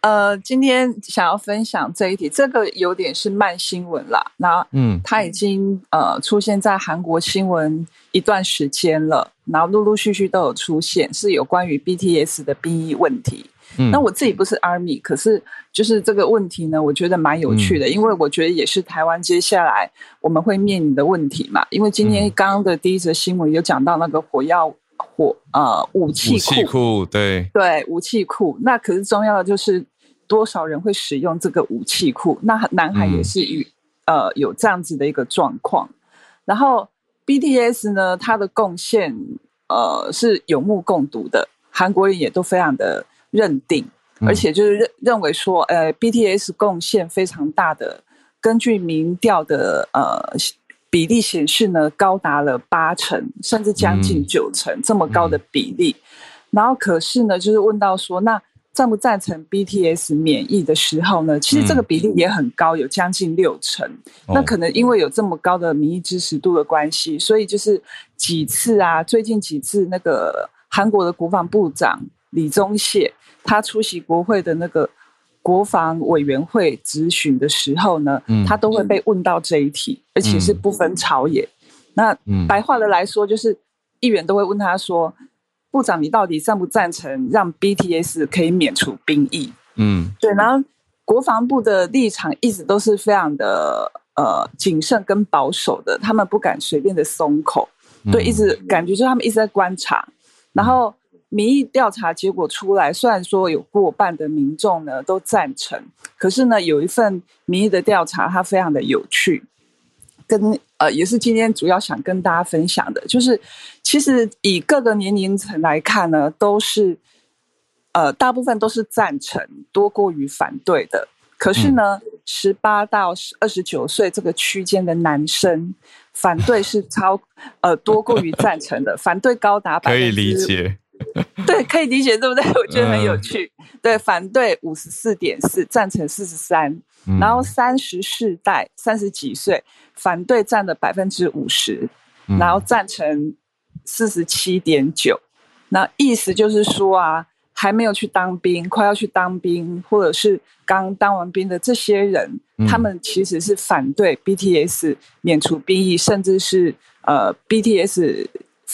[SPEAKER 4] 呃，今天想要分享这一题，这个有点是慢新闻啦。那嗯，它已经呃出现在韩国新闻一段时间了，然后陆陆续续都有出现，是有关于 BTS 的兵役问题。嗯，那我自己不是 Army，可是就是这个问题呢，我觉得蛮有趣的，因为我觉得也是台湾接下来我们会面临的问题嘛。因为今天刚刚的第一则新闻有讲到那个火药火呃武器
[SPEAKER 1] 武器库，对
[SPEAKER 4] 对武器库。那可是重要的就是多少人会使用这个武器库？那南海也是与呃有这样子的一个状况。然后 BTS 呢，它的贡献呃是有目共睹的，韩国人也都非常的认定，而且就是认认为说，呃，BTS 贡献非常大的。根据民调的呃比例显示呢，高达了八成，甚至将近九成这么高的比例。然后可是呢，就是问到说，那赞不赞成 BTS 免疫的时候呢？其实这个比例也很高，有将近六成。那可能因为有这么高的民意支持度的关系，所以就是几次啊，最近几次那个韩国的国防部长李宗燮他出席国会的那个。国防委员会咨询的时候呢，他都会被问到这一题，而且是不分朝野。那白话的来说，就是议员都会问他说：“部长，你到底赞不赞成让 BTS 可以免除兵役？”嗯，对。然后国防部的立场一直都是非常的呃谨慎跟保守的，他们不敢随便的松口。对，一直感觉就是他们一直在观察，然后。民意调查结果出来，虽然说有过半的民众呢都赞成，可是呢有一份民意的调查，它非常的有趣，跟呃也是今天主要想跟大家分享的，就是其实以各个年龄层来看呢，都是呃大部分都是赞成多过于反对的。可是呢，十八到二十九岁这个区间的男生反对是超呃多过于赞成的，反对高达
[SPEAKER 1] 可以理解。
[SPEAKER 4] 对，可以理解，对不对？我觉得很有趣。对，反对五十四点四，赞成四十三，然后三十世代三十几岁，反对占了百分之五十，然后赞成四十七点九。那意思就是说啊，还没有去当兵，快要去当兵，或者是刚当完兵的这些人，他们其实是反对 BTS 免除兵役，甚至是呃 BTS。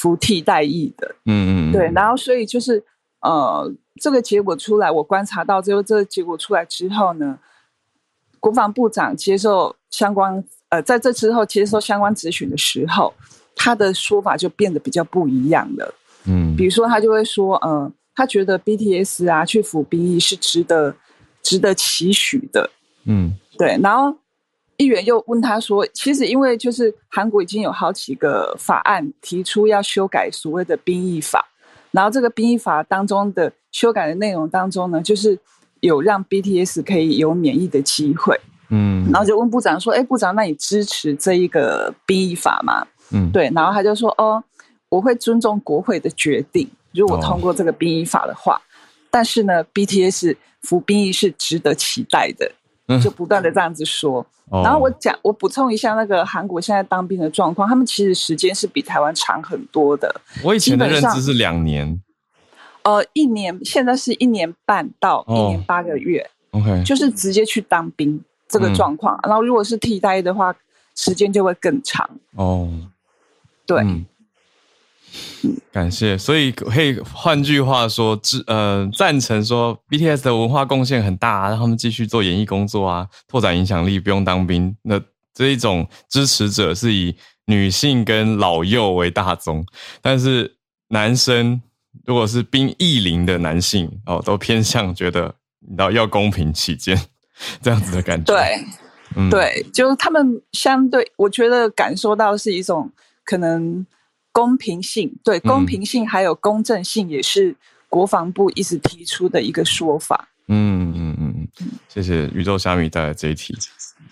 [SPEAKER 4] 服替代役的，嗯嗯，对，然后所以就是呃，这个结果出来，我观察到最后，这个结果出来之后呢，国防部长接受相关呃，在这之后接受相关咨询的时候，他的说法就变得比较不一样了，嗯，比如说他就会说，嗯，他觉得 BTS 啊去服兵役是值得值得期许的，嗯，对，然后。议员又问他说：“其实，因为就是韩国已经有好几个法案提出要修改所谓的兵役法，然后这个兵役法当中的修改的内容当中呢，就是有让 BTS 可以有免疫的机会。嗯，然后就问部长说：‘哎，部长，那你支持这一个兵役法吗？’嗯，对，然后他就说：‘哦，我会尊重国会的决定，如果通过这个兵役法的话，但是呢，BTS 服兵役是值得期待的。’就不断的这样子说。”然后我讲，我补充一下那个韩国现在当兵的状况，他们其实时间是比台湾长很多的。
[SPEAKER 1] 我以前的认知是两年，
[SPEAKER 4] 呃，一年，现在是一年半到一年八个月。
[SPEAKER 1] OK，
[SPEAKER 4] 就是直接去当兵这个状况。然后如果是替代的话，时间就会更长。哦，对。
[SPEAKER 1] 感谢，所以可以换句话说，支呃赞成说 BTS 的文化贡献很大，让他们继续做演艺工作啊，拓展影响力，不用当兵。那这一种支持者是以女性跟老幼为大宗，但是男生如果是兵役龄的男性哦，都偏向觉得要要公平起见这样子的感觉。
[SPEAKER 4] 对，对，就是他们相对，我觉得感受到是一种可能。公平性，对公平性还有公正性，也是国防部一直提出的一个说法。嗯
[SPEAKER 1] 嗯嗯嗯，谢谢宇宙虾米带来这一题，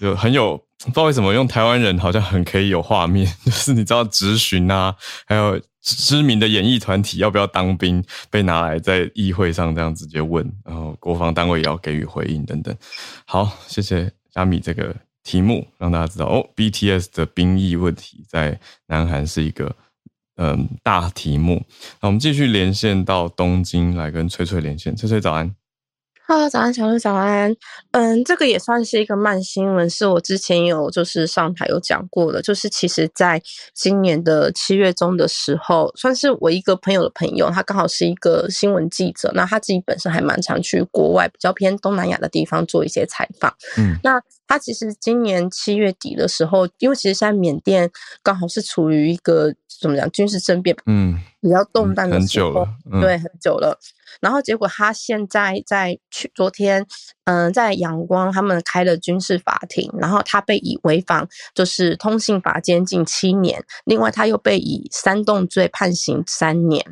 [SPEAKER 1] 就很有不知道为什么用台湾人好像很可以有画面，就是你知道直询啊，还有知名的演艺团体要不要当兵，被拿来在议会上这样直接问，然后国防单位也要给予回应等等。好，谢谢虾米这个题目，让大家知道哦，BTS 的兵役问题在南韩是一个。嗯，大题目。那我们继续连线到东京来跟翠翠连线。翠翠早安
[SPEAKER 5] ，Hello，早安，小鹿早安。嗯，这个也算是一个慢新闻，是我之前有就是上台有讲过的。就是其实在今年的七月中的时候，算是我一个朋友的朋友，他刚好是一个新闻记者，那他自己本身还蛮常去国外比较偏东南亚的地方做一些采访。嗯，那他其实今年七月底的时候，因为其实现在缅甸刚好是处于一个。怎么讲军事政变，嗯，比较动荡的
[SPEAKER 1] 时候，
[SPEAKER 5] 对，很久了。然后结果他现在在去昨天，嗯，在阳光他们开了军事法庭，然后他被以违反就是通信法监禁七年，另外他又被以煽动罪判刑三年。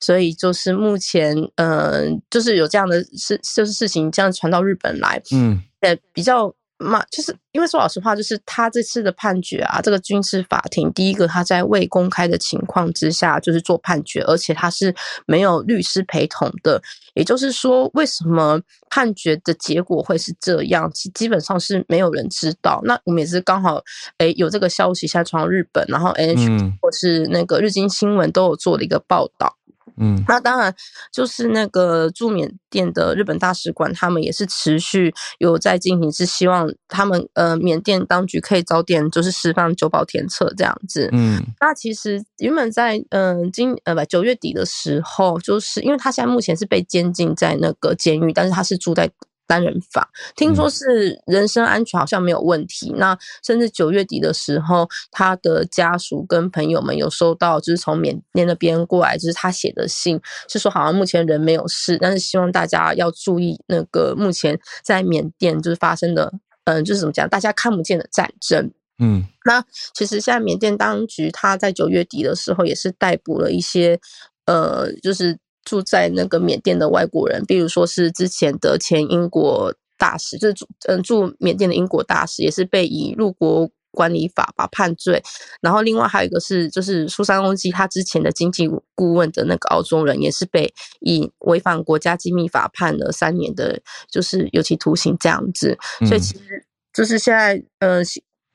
[SPEAKER 5] 所以就是目前，嗯，就是有这样的事，就是事情这样传到日本来，嗯，呃，比较嘛，就是因为说老实话，就是他这次的判决啊，这个军事法庭，第一个他在未公开的情况之下就是做判决，而且他是没有律师陪同的，也就是说，为什么判决的结果会是这样，基基本上是没有人知道。那我们也是刚好，哎，有这个消息下传到日本，然后 NH 或是那个日经新闻都有做了一个报道。嗯，那当然就是那个驻缅甸的日本大使馆，他们也是持续有在进行，是希望他们呃缅甸当局可以早点就是释放九保田册这样子。嗯，那其实原本在嗯今呃不九月底的时候，就是因为他现在目前是被监禁在那个监狱，但是他是住在。单人房，听说是人身安全好像没有问题。那甚至九月底的时候，他的家属跟朋友们有收到，就是从缅甸那边过来，就是他写的信，是说好像目前人没有事，但是希望大家要注意那个目前在缅甸就是发生的，嗯，就是怎么讲，大家看不见的战争。嗯，那其实现在缅甸当局他在九月底的时候也是逮捕了一些，呃，就是。住在那个缅甸的外国人，比如说是之前的前英国大使，就是住嗯住缅甸的英国大使，也是被以入国管理法把判罪。然后另外还有一个是，就是苏珊翁基他之前的经济顾问的那个澳洲人，也是被以违反国家机密法判了三年的，就是有期徒刑这样子。所以其实就是现在呃。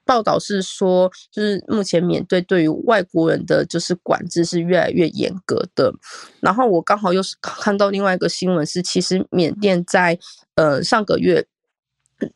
[SPEAKER 5] 报道是说，就是目前缅甸对于外国人的就是管制是越来越严格的。然后我刚好又是看到另外一个新闻，是其实缅甸在呃上个月，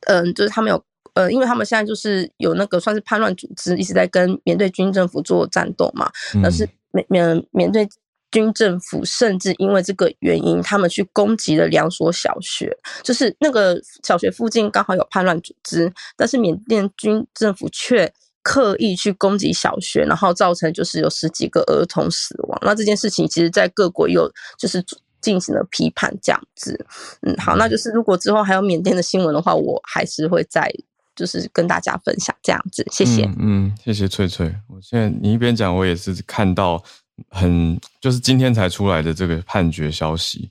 [SPEAKER 5] 嗯，就是他们有呃，因为他们现在就是有那个算是叛乱组织一直在跟缅甸军政府做战斗嘛，那是缅缅缅甸。军政府甚至因为这个原因，他们去攻击了两所小学，就是那个小学附近刚好有叛乱组织，但是缅甸军政府却刻意去攻击小学，然后造成就是有十几个儿童死亡。那这件事情其实在各国有就是进行了批判，这样子。嗯，好，那就是如果之后还有缅甸的新闻的话，我还是会再就是跟大家分享这样子。谢谢，
[SPEAKER 1] 嗯，谢谢翠翠。我现在你一边讲，我也是看到。很就是今天才出来的这个判决消息，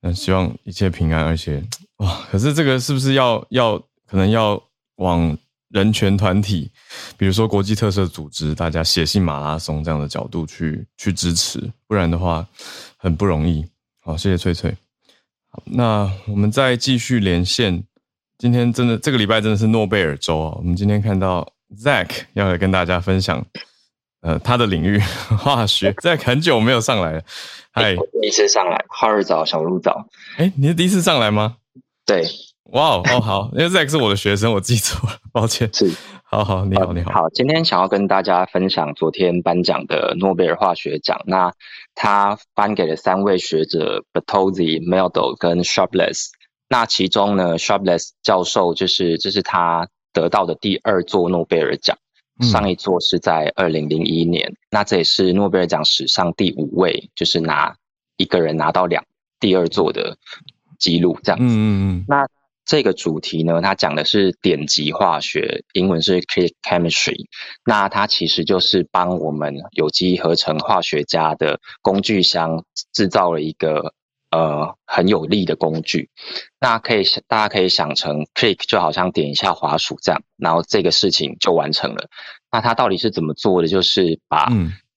[SPEAKER 1] 那希望一切平安，而且哇，可是这个是不是要要可能要往人权团体，比如说国际特色组织，大家写信马拉松这样的角度去去支持，不然的话很不容易。好，谢谢翠翠。好，那我们再继续连线。今天真的这个礼拜真的是诺贝尔周啊！我们今天看到 Zack 要来跟大家分享。呃，他的领域化学，在很久没有上来了。嗨，
[SPEAKER 6] 第一次上来，哈尔早，小鹿早。
[SPEAKER 1] 哎，你是第一次上来吗？
[SPEAKER 6] 对，
[SPEAKER 1] 哇哦，哦好，因为 Zack 是我的学生，我记错了，抱歉。
[SPEAKER 6] 是，
[SPEAKER 1] 好好，你好，你好。
[SPEAKER 6] 好，今天想要跟大家分享昨天颁奖的诺贝尔化学奖。那他颁给了三位学者 b a t o z i Meldo 跟 Sharpless。那其中呢，Sharpless 教授就是这是他得到的第二座诺贝尔奖。上一座是在二零零一年，那这也是诺贝尔奖史上第五位，就是拿一个人拿到两第二座的记录这样子。嗯嗯嗯。那这个主题呢，它讲的是典籍化学，英文是 chic chemistry。那它其实就是帮我们有机合成化学家的工具箱制造了一个。呃，很有力的工具，那可以想，大家可以想成 click 就好像点一下滑鼠这样，然后这个事情就完成了。那它到底是怎么做的？就是把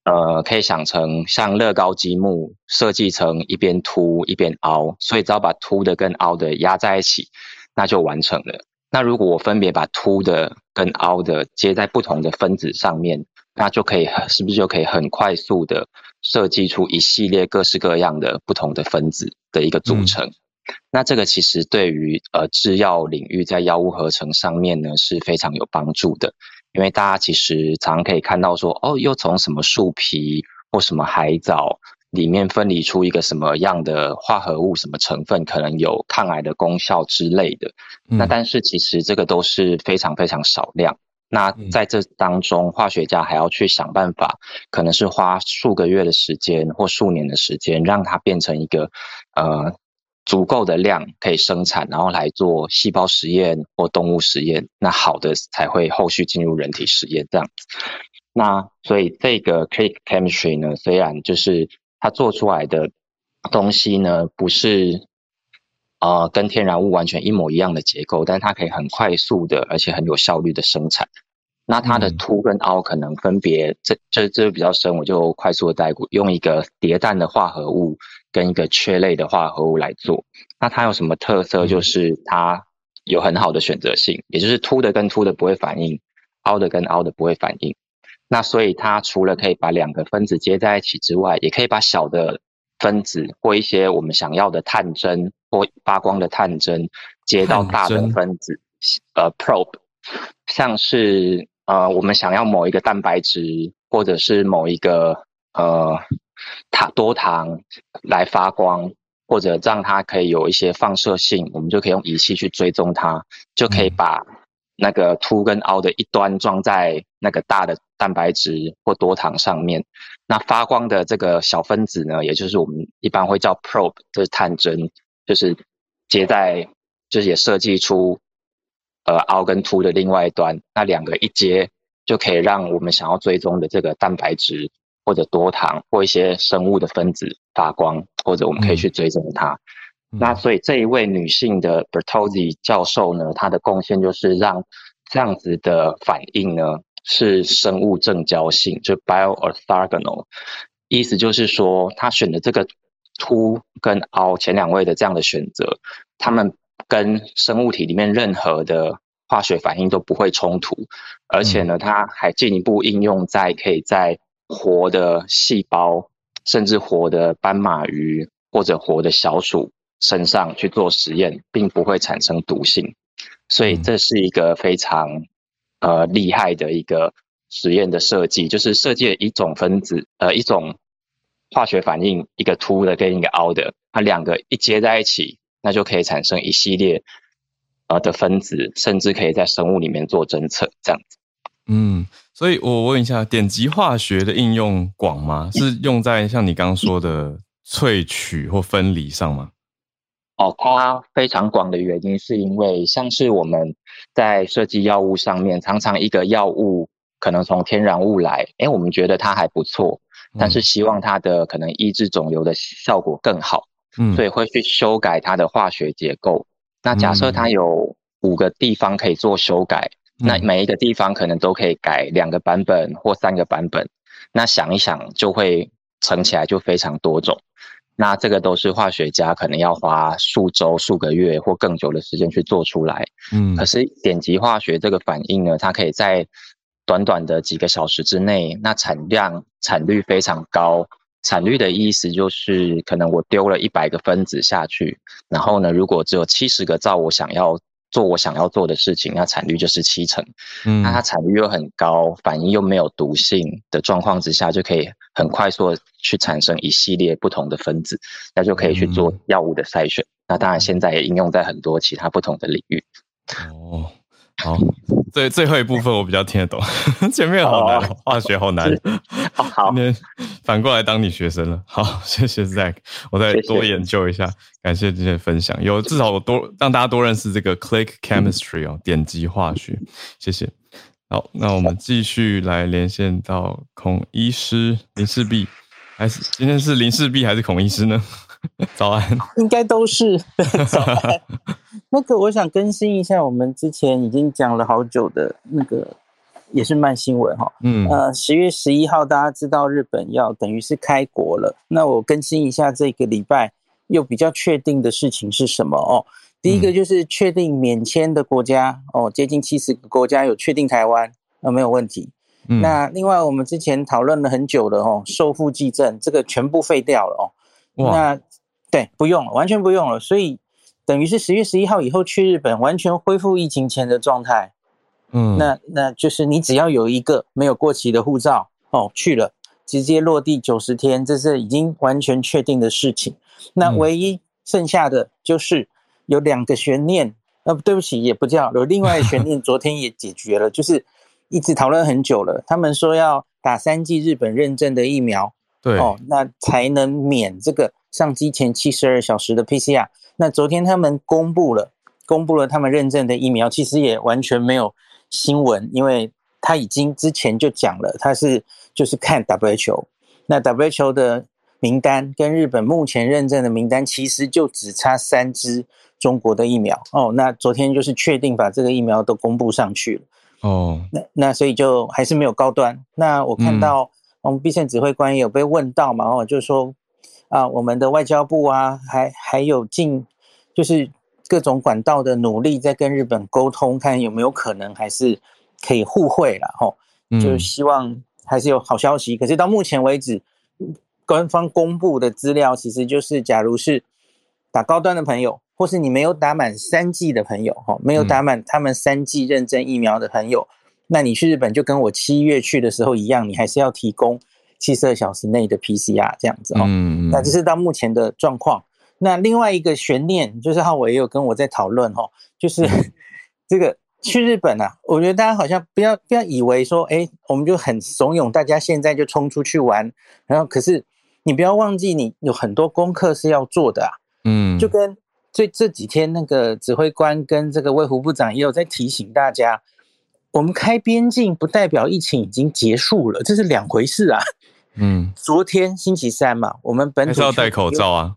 [SPEAKER 6] 呃，可以想成像乐高积木设计成一边凸一边凹，所以只要把凸的跟凹的压在一起，那就完成了。那如果我分别把凸的跟凹的接在不同的分子上面，那就可以是不是就可以很快速的？设计出一系列各式各样的不同的分子的一个组成，那这个其实对于呃制药领域在药物合成上面呢是非常有帮助的，因为大家其实常可以看到说，哦，又从什么树皮或什么海藻里面分离出一个什么样的化合物、什么成分，可能有抗癌的功效之类的。那但是其实这个都是非常非常少量。那在这当中，化学家还要去想办法，可能是花数个月的时间或数年的时间，让它变成一个呃足够的量可以生产，然后来做细胞实验或动物实验。那好的才会后续进入人体实验这样子。那所以这个 click chemistry 呢，虽然就是它做出来的东西呢，不是。呃，跟天然物完全一模一样的结构，但是它可以很快速的，而且很有效率的生产。那它的凸跟凹可能分别，这这这比较深，我就快速的带过，用一个叠氮的化合物跟一个缺类的化合物来做。那它有什么特色？就是它有很好的选择性，也就是凸的跟凸的不会反应，凹的跟凹的不会反应。那所以它除了可以把两个分子接在一起之外，也可以把小的。分子或一些我们想要的探针或发光的探针接到大的分子，呃，probe，像是呃我们想要某一个蛋白质或者是某一个呃糖多糖来发光，或者让它可以有一些放射性，我们就可以用仪器去追踪它，就可以把。那个凸跟凹的一端装在那个大的蛋白质或多糖上面，那发光的这个小分子呢，也就是我们一般会叫 probe，就是探针，就是接在，就是也设计出，呃，凹跟凸的另外一端，那两个一接就可以让我们想要追踪的这个蛋白质或者多糖或一些生物的分子发光，或者我们可以去追踪它。那所以这一位女性的 Bertozzi 教授呢，她的贡献就是让这样子的反应呢是生物正交性，就 bioorthogonal，意思就是说，她选的这个凸跟凹前两位的这样的选择，他们跟生物体里面任何的化学反应都不会冲突，而且呢，它还进一步应用在可以在活的细胞，甚至活的斑马鱼或者活的小鼠。身上去做实验，并不会产生毒性，所以这是一个非常呃厉害的一个实验的设计，就是设计一种分子呃一种化学反应，一个凸的跟一个凹的，它两个一接在一起，那就可以产生一系列呃的分子，甚至可以在生物里面做侦测这样子。
[SPEAKER 1] 嗯，所以我问一下，点击化学的应用广吗？是用在像你刚刚说的萃取或分离上吗？
[SPEAKER 6] 哦，它非常广的原因是因为，像是我们在设计药物上面，常常一个药物可能从天然物来，哎，我们觉得它还不错，但是希望它的可能抑制肿瘤的效果更好，嗯，所以会去修改它的化学结构。那假设它有五个地方可以做修改，那每一个地方可能都可以改两个版本或三个版本，那想一想就会乘起来就非常多种。那这个都是化学家可能要花数周、数个月或更久的时间去做出来。嗯，可是点击化学这个反应呢，它可以在短短的几个小时之内，那产量、产率非常高。产率的意思就是，可能我丢了一百个分子下去，然后呢，如果只有七十个照我想要。做我想要做的事情，那产率就是七成。嗯，那它产率又很高，反应又没有毒性的状况之下，就可以很快速去产生一系列不同的分子，那就可以去做药物的筛选。那当然，现在也应用在很多其他不同的领域。
[SPEAKER 1] 哦。好，最最后一部分我比较听得懂，前面好难，化学好难。
[SPEAKER 6] 好，
[SPEAKER 1] 今天反过来当你学生了。好，谢谢 Zack，我再多研究一下。感谢这些分享，有至少我多让大家多认识这个 Click Chemistry 哦，点击化学。谢谢。好，那我们继续来连线到孔医师林世璧，还是今天是林世璧还是孔医师呢？早安，
[SPEAKER 7] 应该都是 早安。那个，我想更新一下，我们之前已经讲了好久的那个，也是慢新闻哈。嗯，呃，十月十一号，大家知道日本要等于是开国了。那我更新一下这个礼拜又比较确定的事情是什么哦？第一个就是确定免签的国家哦，接近七十个国家有确定台湾，那没有问题。那另外我们之前讨论了很久的哦，受付记证这个全部废掉了哦。那对，不用了，完全不用了，所以等于是十月十一号以后去日本，完全恢复疫情前的状态。嗯，那那就是你只要有一个没有过期的护照哦，去了直接落地九十天，这是已经完全确定的事情。那唯一剩下的就是有两个悬念，呃，对不起，也不叫有另外悬念，昨天也解决了，就是一直讨论很久了，他们说要打三剂日本认证的疫苗，
[SPEAKER 1] 对
[SPEAKER 7] 哦，那才能免这个上机前七十二小时的 PCR。那昨天他们公布了，公布了他们认证的疫苗，其实也完全没有新闻，因为他已经之前就讲了，他是就是看 WHO，那 WHO 的名单跟日本目前认证的名单，其实就只差三支中国的疫苗哦。那昨天就是确定把这个疫苗都公布上去了。哦，那那所以就还是没有高端。那我看到我们 B 线指挥官也有被问到嘛，哦，就是说啊，我们的外交部啊，还还有进就是各种管道的努力，在跟日本沟通，看有没有可能还是可以互惠了，吼，就是希望还是有好消息。可是到目前为止，官方公布的资料其实就是，假如是打高端的朋友。或是你没有打满三剂的朋友，哈，没有打满他们三剂认证疫苗的朋友，那你去日本就跟我七月去的时候一样，你还是要提供七十二小时内的 PCR 这样子，哦。嗯，那这是到目前的状况。那另外一个悬念就是浩伟也有跟我在讨论，哈，就是 这个去日本啊，我觉得大家好像不要不要以为说，哎，我们就很怂恿大家现在就冲出去玩，然后可是你不要忘记，你有很多功课是要做的啊，嗯，就跟。这这几天，那个指挥官跟这个卫福部长也有在提醒大家，我们开边境不代表疫情已经结束了，这是两回事啊。嗯，昨天星期三嘛，我们本土
[SPEAKER 1] 要戴口罩啊，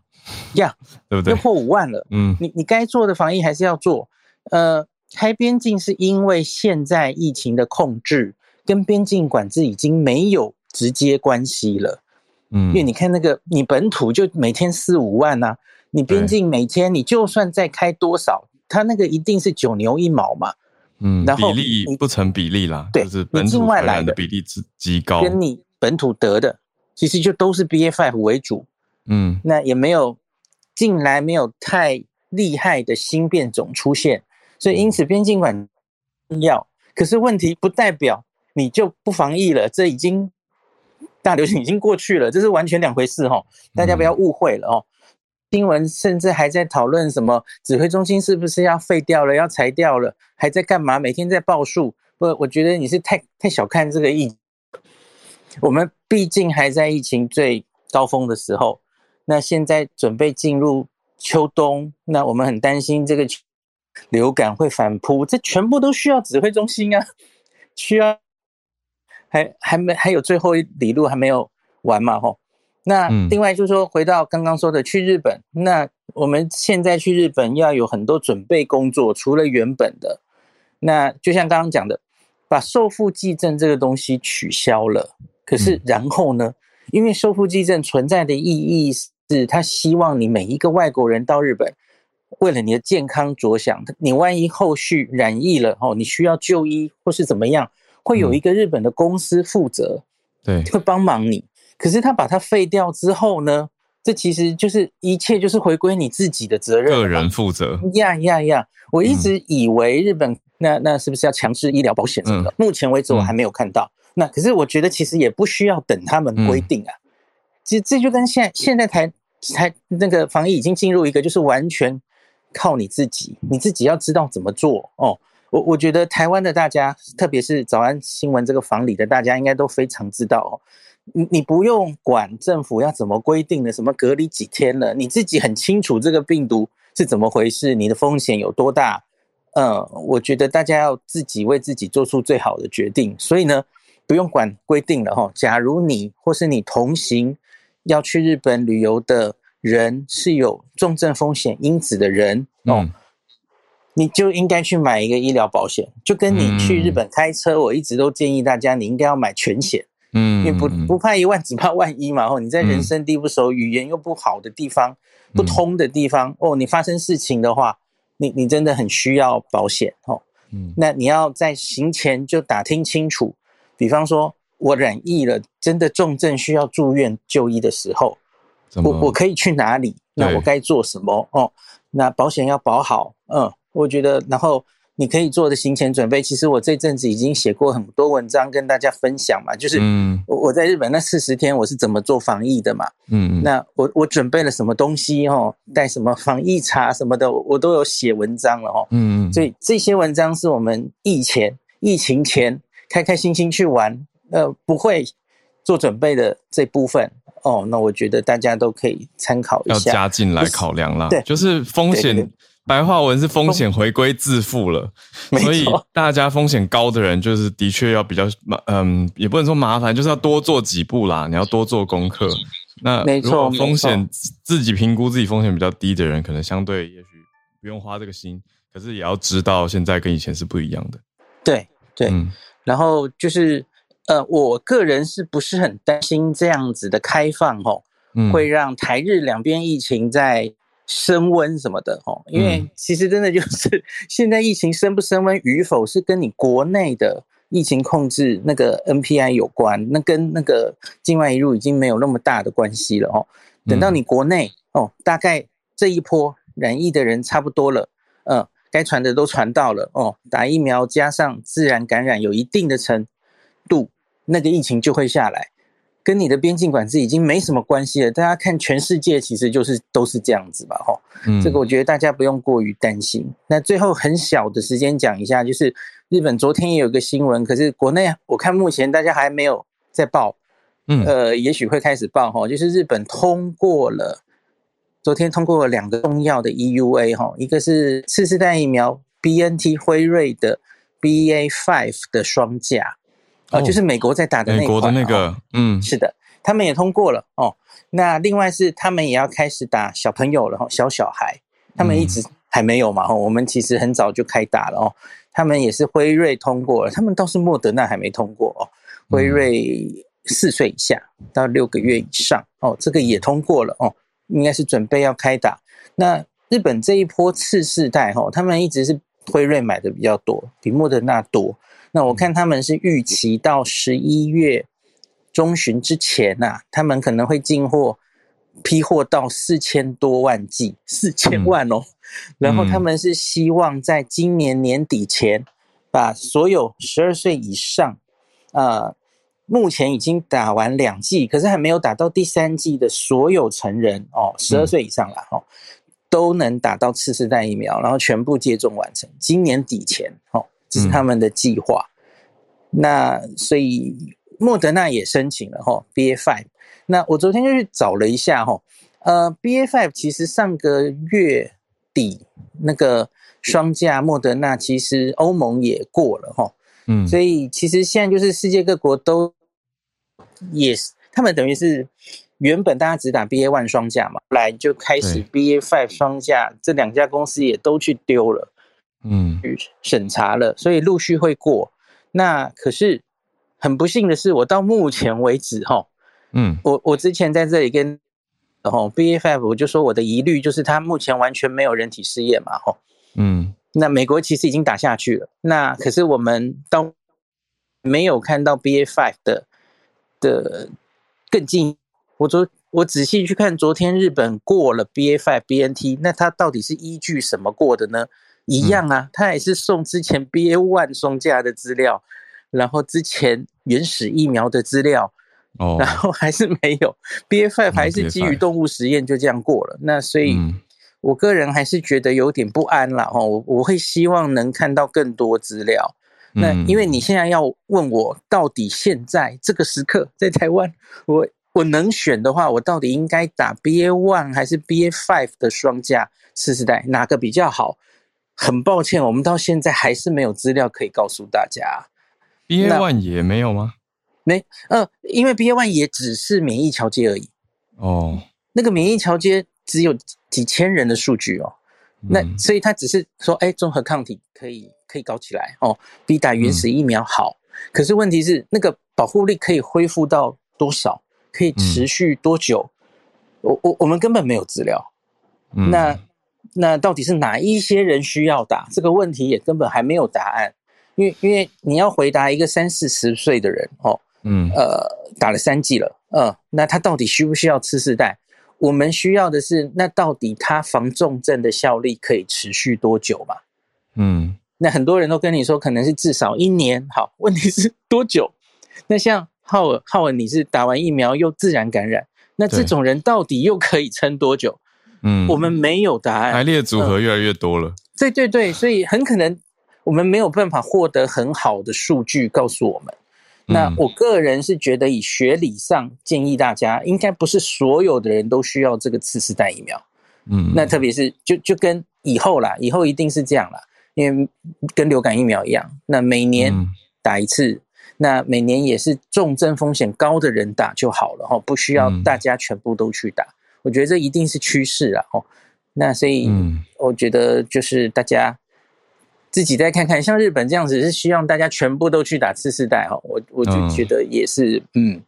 [SPEAKER 7] 呀，
[SPEAKER 1] 对不对？
[SPEAKER 7] 又破五万了。嗯，你你该做的防疫还是要做。呃，开边境是因为现在疫情的控制跟边境管制已经没有直接关系了。嗯，因为你看那个，你本土就每天四五万呐。你边境每天你就算再开多少，它那个一定是九牛一毛嘛。
[SPEAKER 1] 嗯，然后比例不成比例啦。
[SPEAKER 7] 对，
[SPEAKER 1] 是本土来的比例极极高，
[SPEAKER 7] 跟你本土得的其实就都是 B A five 为主。嗯，那也没有近来没有太厉害的新变种出现，所以因此边境管要。可是问题不代表你就不防疫了，这已经大流行已经过去了，这是完全两回事哈，大家不要误会了哦。新闻甚至还在讨论什么指挥中心是不是要废掉了、要裁掉了，还在干嘛？每天在报数。不，我觉得你是太太小看这个疫。我们毕竟还在疫情最高峰的时候，那现在准备进入秋冬，那我们很担心这个流感会反扑，这全部都需要指挥中心啊，需要还还没还有最后一里路还没有完嘛？吼。那另外就是说，回到刚刚说的去日本，那我们现在去日本要有很多准备工作，除了原本的，那就像刚刚讲的，把受付寄证这个东西取消了。可是然后呢？因为受付寄证存在的意义是，他希望你每一个外国人到日本，为了你的健康着想，你万一后续染疫了哦，你需要就医或是怎么样，会有一个日本的公司负责，
[SPEAKER 1] 对，
[SPEAKER 7] 会帮忙你。可是他把它废掉之后呢？这其实就是一切就是回归你自己的责任，
[SPEAKER 1] 个人负责。
[SPEAKER 7] 呀呀呀！我一直以为日本那那是不是要强制医疗保险什么的？目前为止我还没有看到。那可是我觉得其实也不需要等他们规定啊。其实这就跟现现在台台那个防疫已经进入一个就是完全靠你自己，你自己要知道怎么做哦。我我觉得台湾的大家，特别是早安新闻这个房里的大家，应该都非常知道哦。你你不用管政府要怎么规定的，什么隔离几天了，你自己很清楚这个病毒是怎么回事，你的风险有多大。嗯，我觉得大家要自己为自己做出最好的决定。所以呢，不用管规定了哈。假如你或是你同行要去日本旅游的人是有重症风险因子的人哦，你就应该去买一个医疗保险。就跟你去日本开车，我一直都建议大家，你应该要买全险。嗯，因为不不怕一万，只怕万一嘛。哦，你在人生地不熟、语言又不好的地方、不通的地方，哦，你发生事情的话，你你真的很需要保险哦。嗯，那你要在行前就打听清楚，比方说我染疫了，真的重症需要住院就医的时候，我我可以去哪里？那我该做什么？哦，那保险要保好。嗯，我觉得，然后。你可以做的行前准备，其实我这阵子已经写过很多文章跟大家分享嘛，就是我我在日本那四十天我是怎么做防疫的嘛，嗯，那我我准备了什么东西哦，带什么防疫茶什么的，我都有写文章了哦，嗯，所以这些文章是我们疫前疫情前开开心心去玩，呃，不会做准备的这部分哦，那我觉得大家都可以参考一
[SPEAKER 1] 下，要加进来考量啦。
[SPEAKER 7] 对，
[SPEAKER 1] 就是风险。白话文是风险回归自负了，所以大家风险高的人，就是的确要比较麻，嗯，也不能说麻烦，就是要多做几步啦。你要多做功课。那如果风险自己评估自己风险比较低的人，可能相对也许不用花这个心，可是也要知道现在跟以前是不一样的。
[SPEAKER 7] 对对，然后就是呃，我个人是不是很担心这样子的开放哦，会让台日两边疫情在。升温什么的哦，因为其实真的就是 现在疫情升不升温与否是跟你国内的疫情控制那个 NPI 有关，那跟那个境外一入已经没有那么大的关系了哦。等到你国内哦，大概这一波染疫的人差不多了，嗯，该传的都传到了哦，打疫苗加上自然感染有一定的程度，那个疫情就会下来。跟你的边境管制已经没什么关系了。大家看全世界，其实就是都是这样子吧，哈。嗯，这个我觉得大家不用过于担心。那最后很小的时间讲一下，就是日本昨天也有个新闻，可是国内我看目前大家还没有在报，嗯，呃，也许会开始报哈。就是日本通过了，昨天通过了两个重要的 EUA 哈，一个是次世代疫苗 BNT 辉瑞的 BA five 的双价。哦，就是美国在打的那
[SPEAKER 1] 美国的那个，嗯，
[SPEAKER 7] 是的，他们也通过了哦。那另外是他们也要开始打小朋友了哈，小小孩，他们一直还没有嘛哈。我们其实很早就开打了哦。他们也是辉瑞通过了，他们倒是莫德纳还没通过哦。辉瑞四岁以下到六个月以上哦，这个也通过了哦，应该是准备要开打。那日本这一波次世代哦，他们一直是辉瑞买的比较多，比莫德纳多。那我看他们是预期到十一月中旬之前呐，他们可能会进货批货到四千多万剂，四千万哦。然后他们是希望在今年年底前，把所有十二岁以上，呃，目前已经打完两剂，可是还没有打到第三剂的所有成人哦，十二岁以上了哦，都能打到次世代疫苗，然后全部接种完成，今年底前哦。这是他们的计划，那所以莫德纳也申请了哈，BA five。那我昨天就去找了一下哈，呃，BA five 其实上个月底那个双价莫德纳其实欧盟也过了哈，嗯，所以其实现在就是世界各国都也是他们等于是原本大家只打 BA one 双价嘛，来就开始 BA five 双价，这两家公司也都去丢了。嗯，审查了，所以陆续会过。那可是很不幸的是，我到目前为止，哈，嗯，我我之前在这里跟，然后 B A F 我就说我的疑虑就是它目前完全没有人体试验嘛，哈，嗯，那美国其实已经打下去了，那可是我们到没有看到 B A Five 的的更近。我昨我仔细去看，昨天日本过了 B A Five B N T，那它到底是依据什么过的呢？一样啊，他也是送之前 B A one 双价的资料，然后之前原始疫苗的资料，哦，然后还是没有 B A five 还是基于动物实验就这样过了。那所以，我个人还是觉得有点不安了哦。我我会希望能看到更多资料。那因为你现在要问我，到底现在这个时刻在台湾，我我能选的话，我到底应该打 B A one 还是 B A five 的双价次世代，哪个比较好？很抱歉，我们到现在还是没有资料可以告诉大家。
[SPEAKER 1] B A one 也没有吗？
[SPEAKER 7] 没，呃，因为 B A one 也只是免疫桥接而已。哦，那个免疫桥接只有几千人的数据哦。那所以他只是说，哎，综合抗体可以可以搞起来哦，比打原始疫苗好。可是问题是，那个保护力可以恢复到多少？可以持续多久？我我我们根本没有资料。那。那到底是哪一些人需要打这个问题也根本还没有答案，因为因为你要回答一个三四十岁的人哦，嗯，呃，打了三剂了，嗯，那他到底需不需要吃四代？我们需要的是，那到底他防重症的效力可以持续多久嘛？嗯，那很多人都跟你说可能是至少一年，好，问题是多久？那像浩尔，浩尔你是打完疫苗又自然感染，那这种人到底又可以撑多久？嗯，我们没有答案。
[SPEAKER 1] 排列组合越来越多了。
[SPEAKER 7] 对对对，所以很可能我们没有办法获得很好的数据告诉我们。那我个人是觉得，以学理上建议大家，应该不是所有的人都需要这个次世代疫苗。嗯，那特别是就就跟以后啦，以后一定是这样啦，因为跟流感疫苗一样，那每年打一次，那每年也是重症风险高的人打就好了哈，不需要大家全部都去打。我觉得这一定是趋势啊，哦，那所以我觉得就是大家。自己再看看，像日本这样子是希望大家全部都去打次世代哈，我我就觉得也是，嗯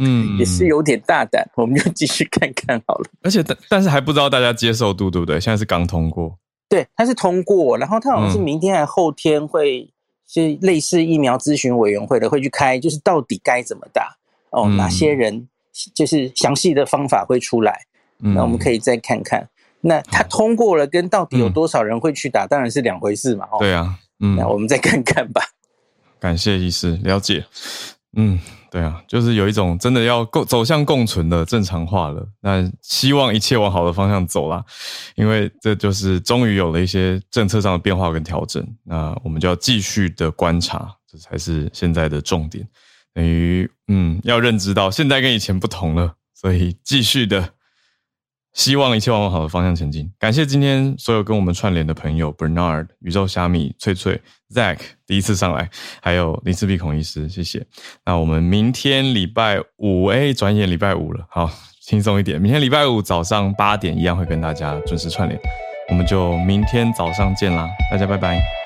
[SPEAKER 7] 嗯，也是有点大胆，我们就继续看看好了。
[SPEAKER 1] 而且但但是还不知道大家接受度对不对？现在是刚通过，
[SPEAKER 7] 对，它是通过，然后它好像是明天还后天会是类似疫苗咨询委员会的会去开，就是到底该怎么打哦，哪些人就是详细的方法会出来，那我们可以再看看。那他通过了，跟到底有多少人会去打，当然是两回事嘛。
[SPEAKER 1] 对啊，嗯，
[SPEAKER 7] 那我们再看看吧。
[SPEAKER 1] 感谢医师了解。嗯，对啊，就是有一种真的要共走向共存的正常化了。那希望一切往好的方向走啦，因为这就是终于有了一些政策上的变化跟调整。那我们就要继续的观察，这才是现在的重点。等于嗯，要认知到现在跟以前不同了，所以继续的。希望一切往好的方向前进。感谢今天所有跟我们串联的朋友，Bernard、宇宙虾米、翠翠、Zack 第一次上来，还有林思碧孔医师，谢谢。那我们明天礼拜五，哎，转眼礼拜五了，好轻松一点。明天礼拜五早上八点一样会跟大家准时串联，我们就明天早上见啦，大家拜拜。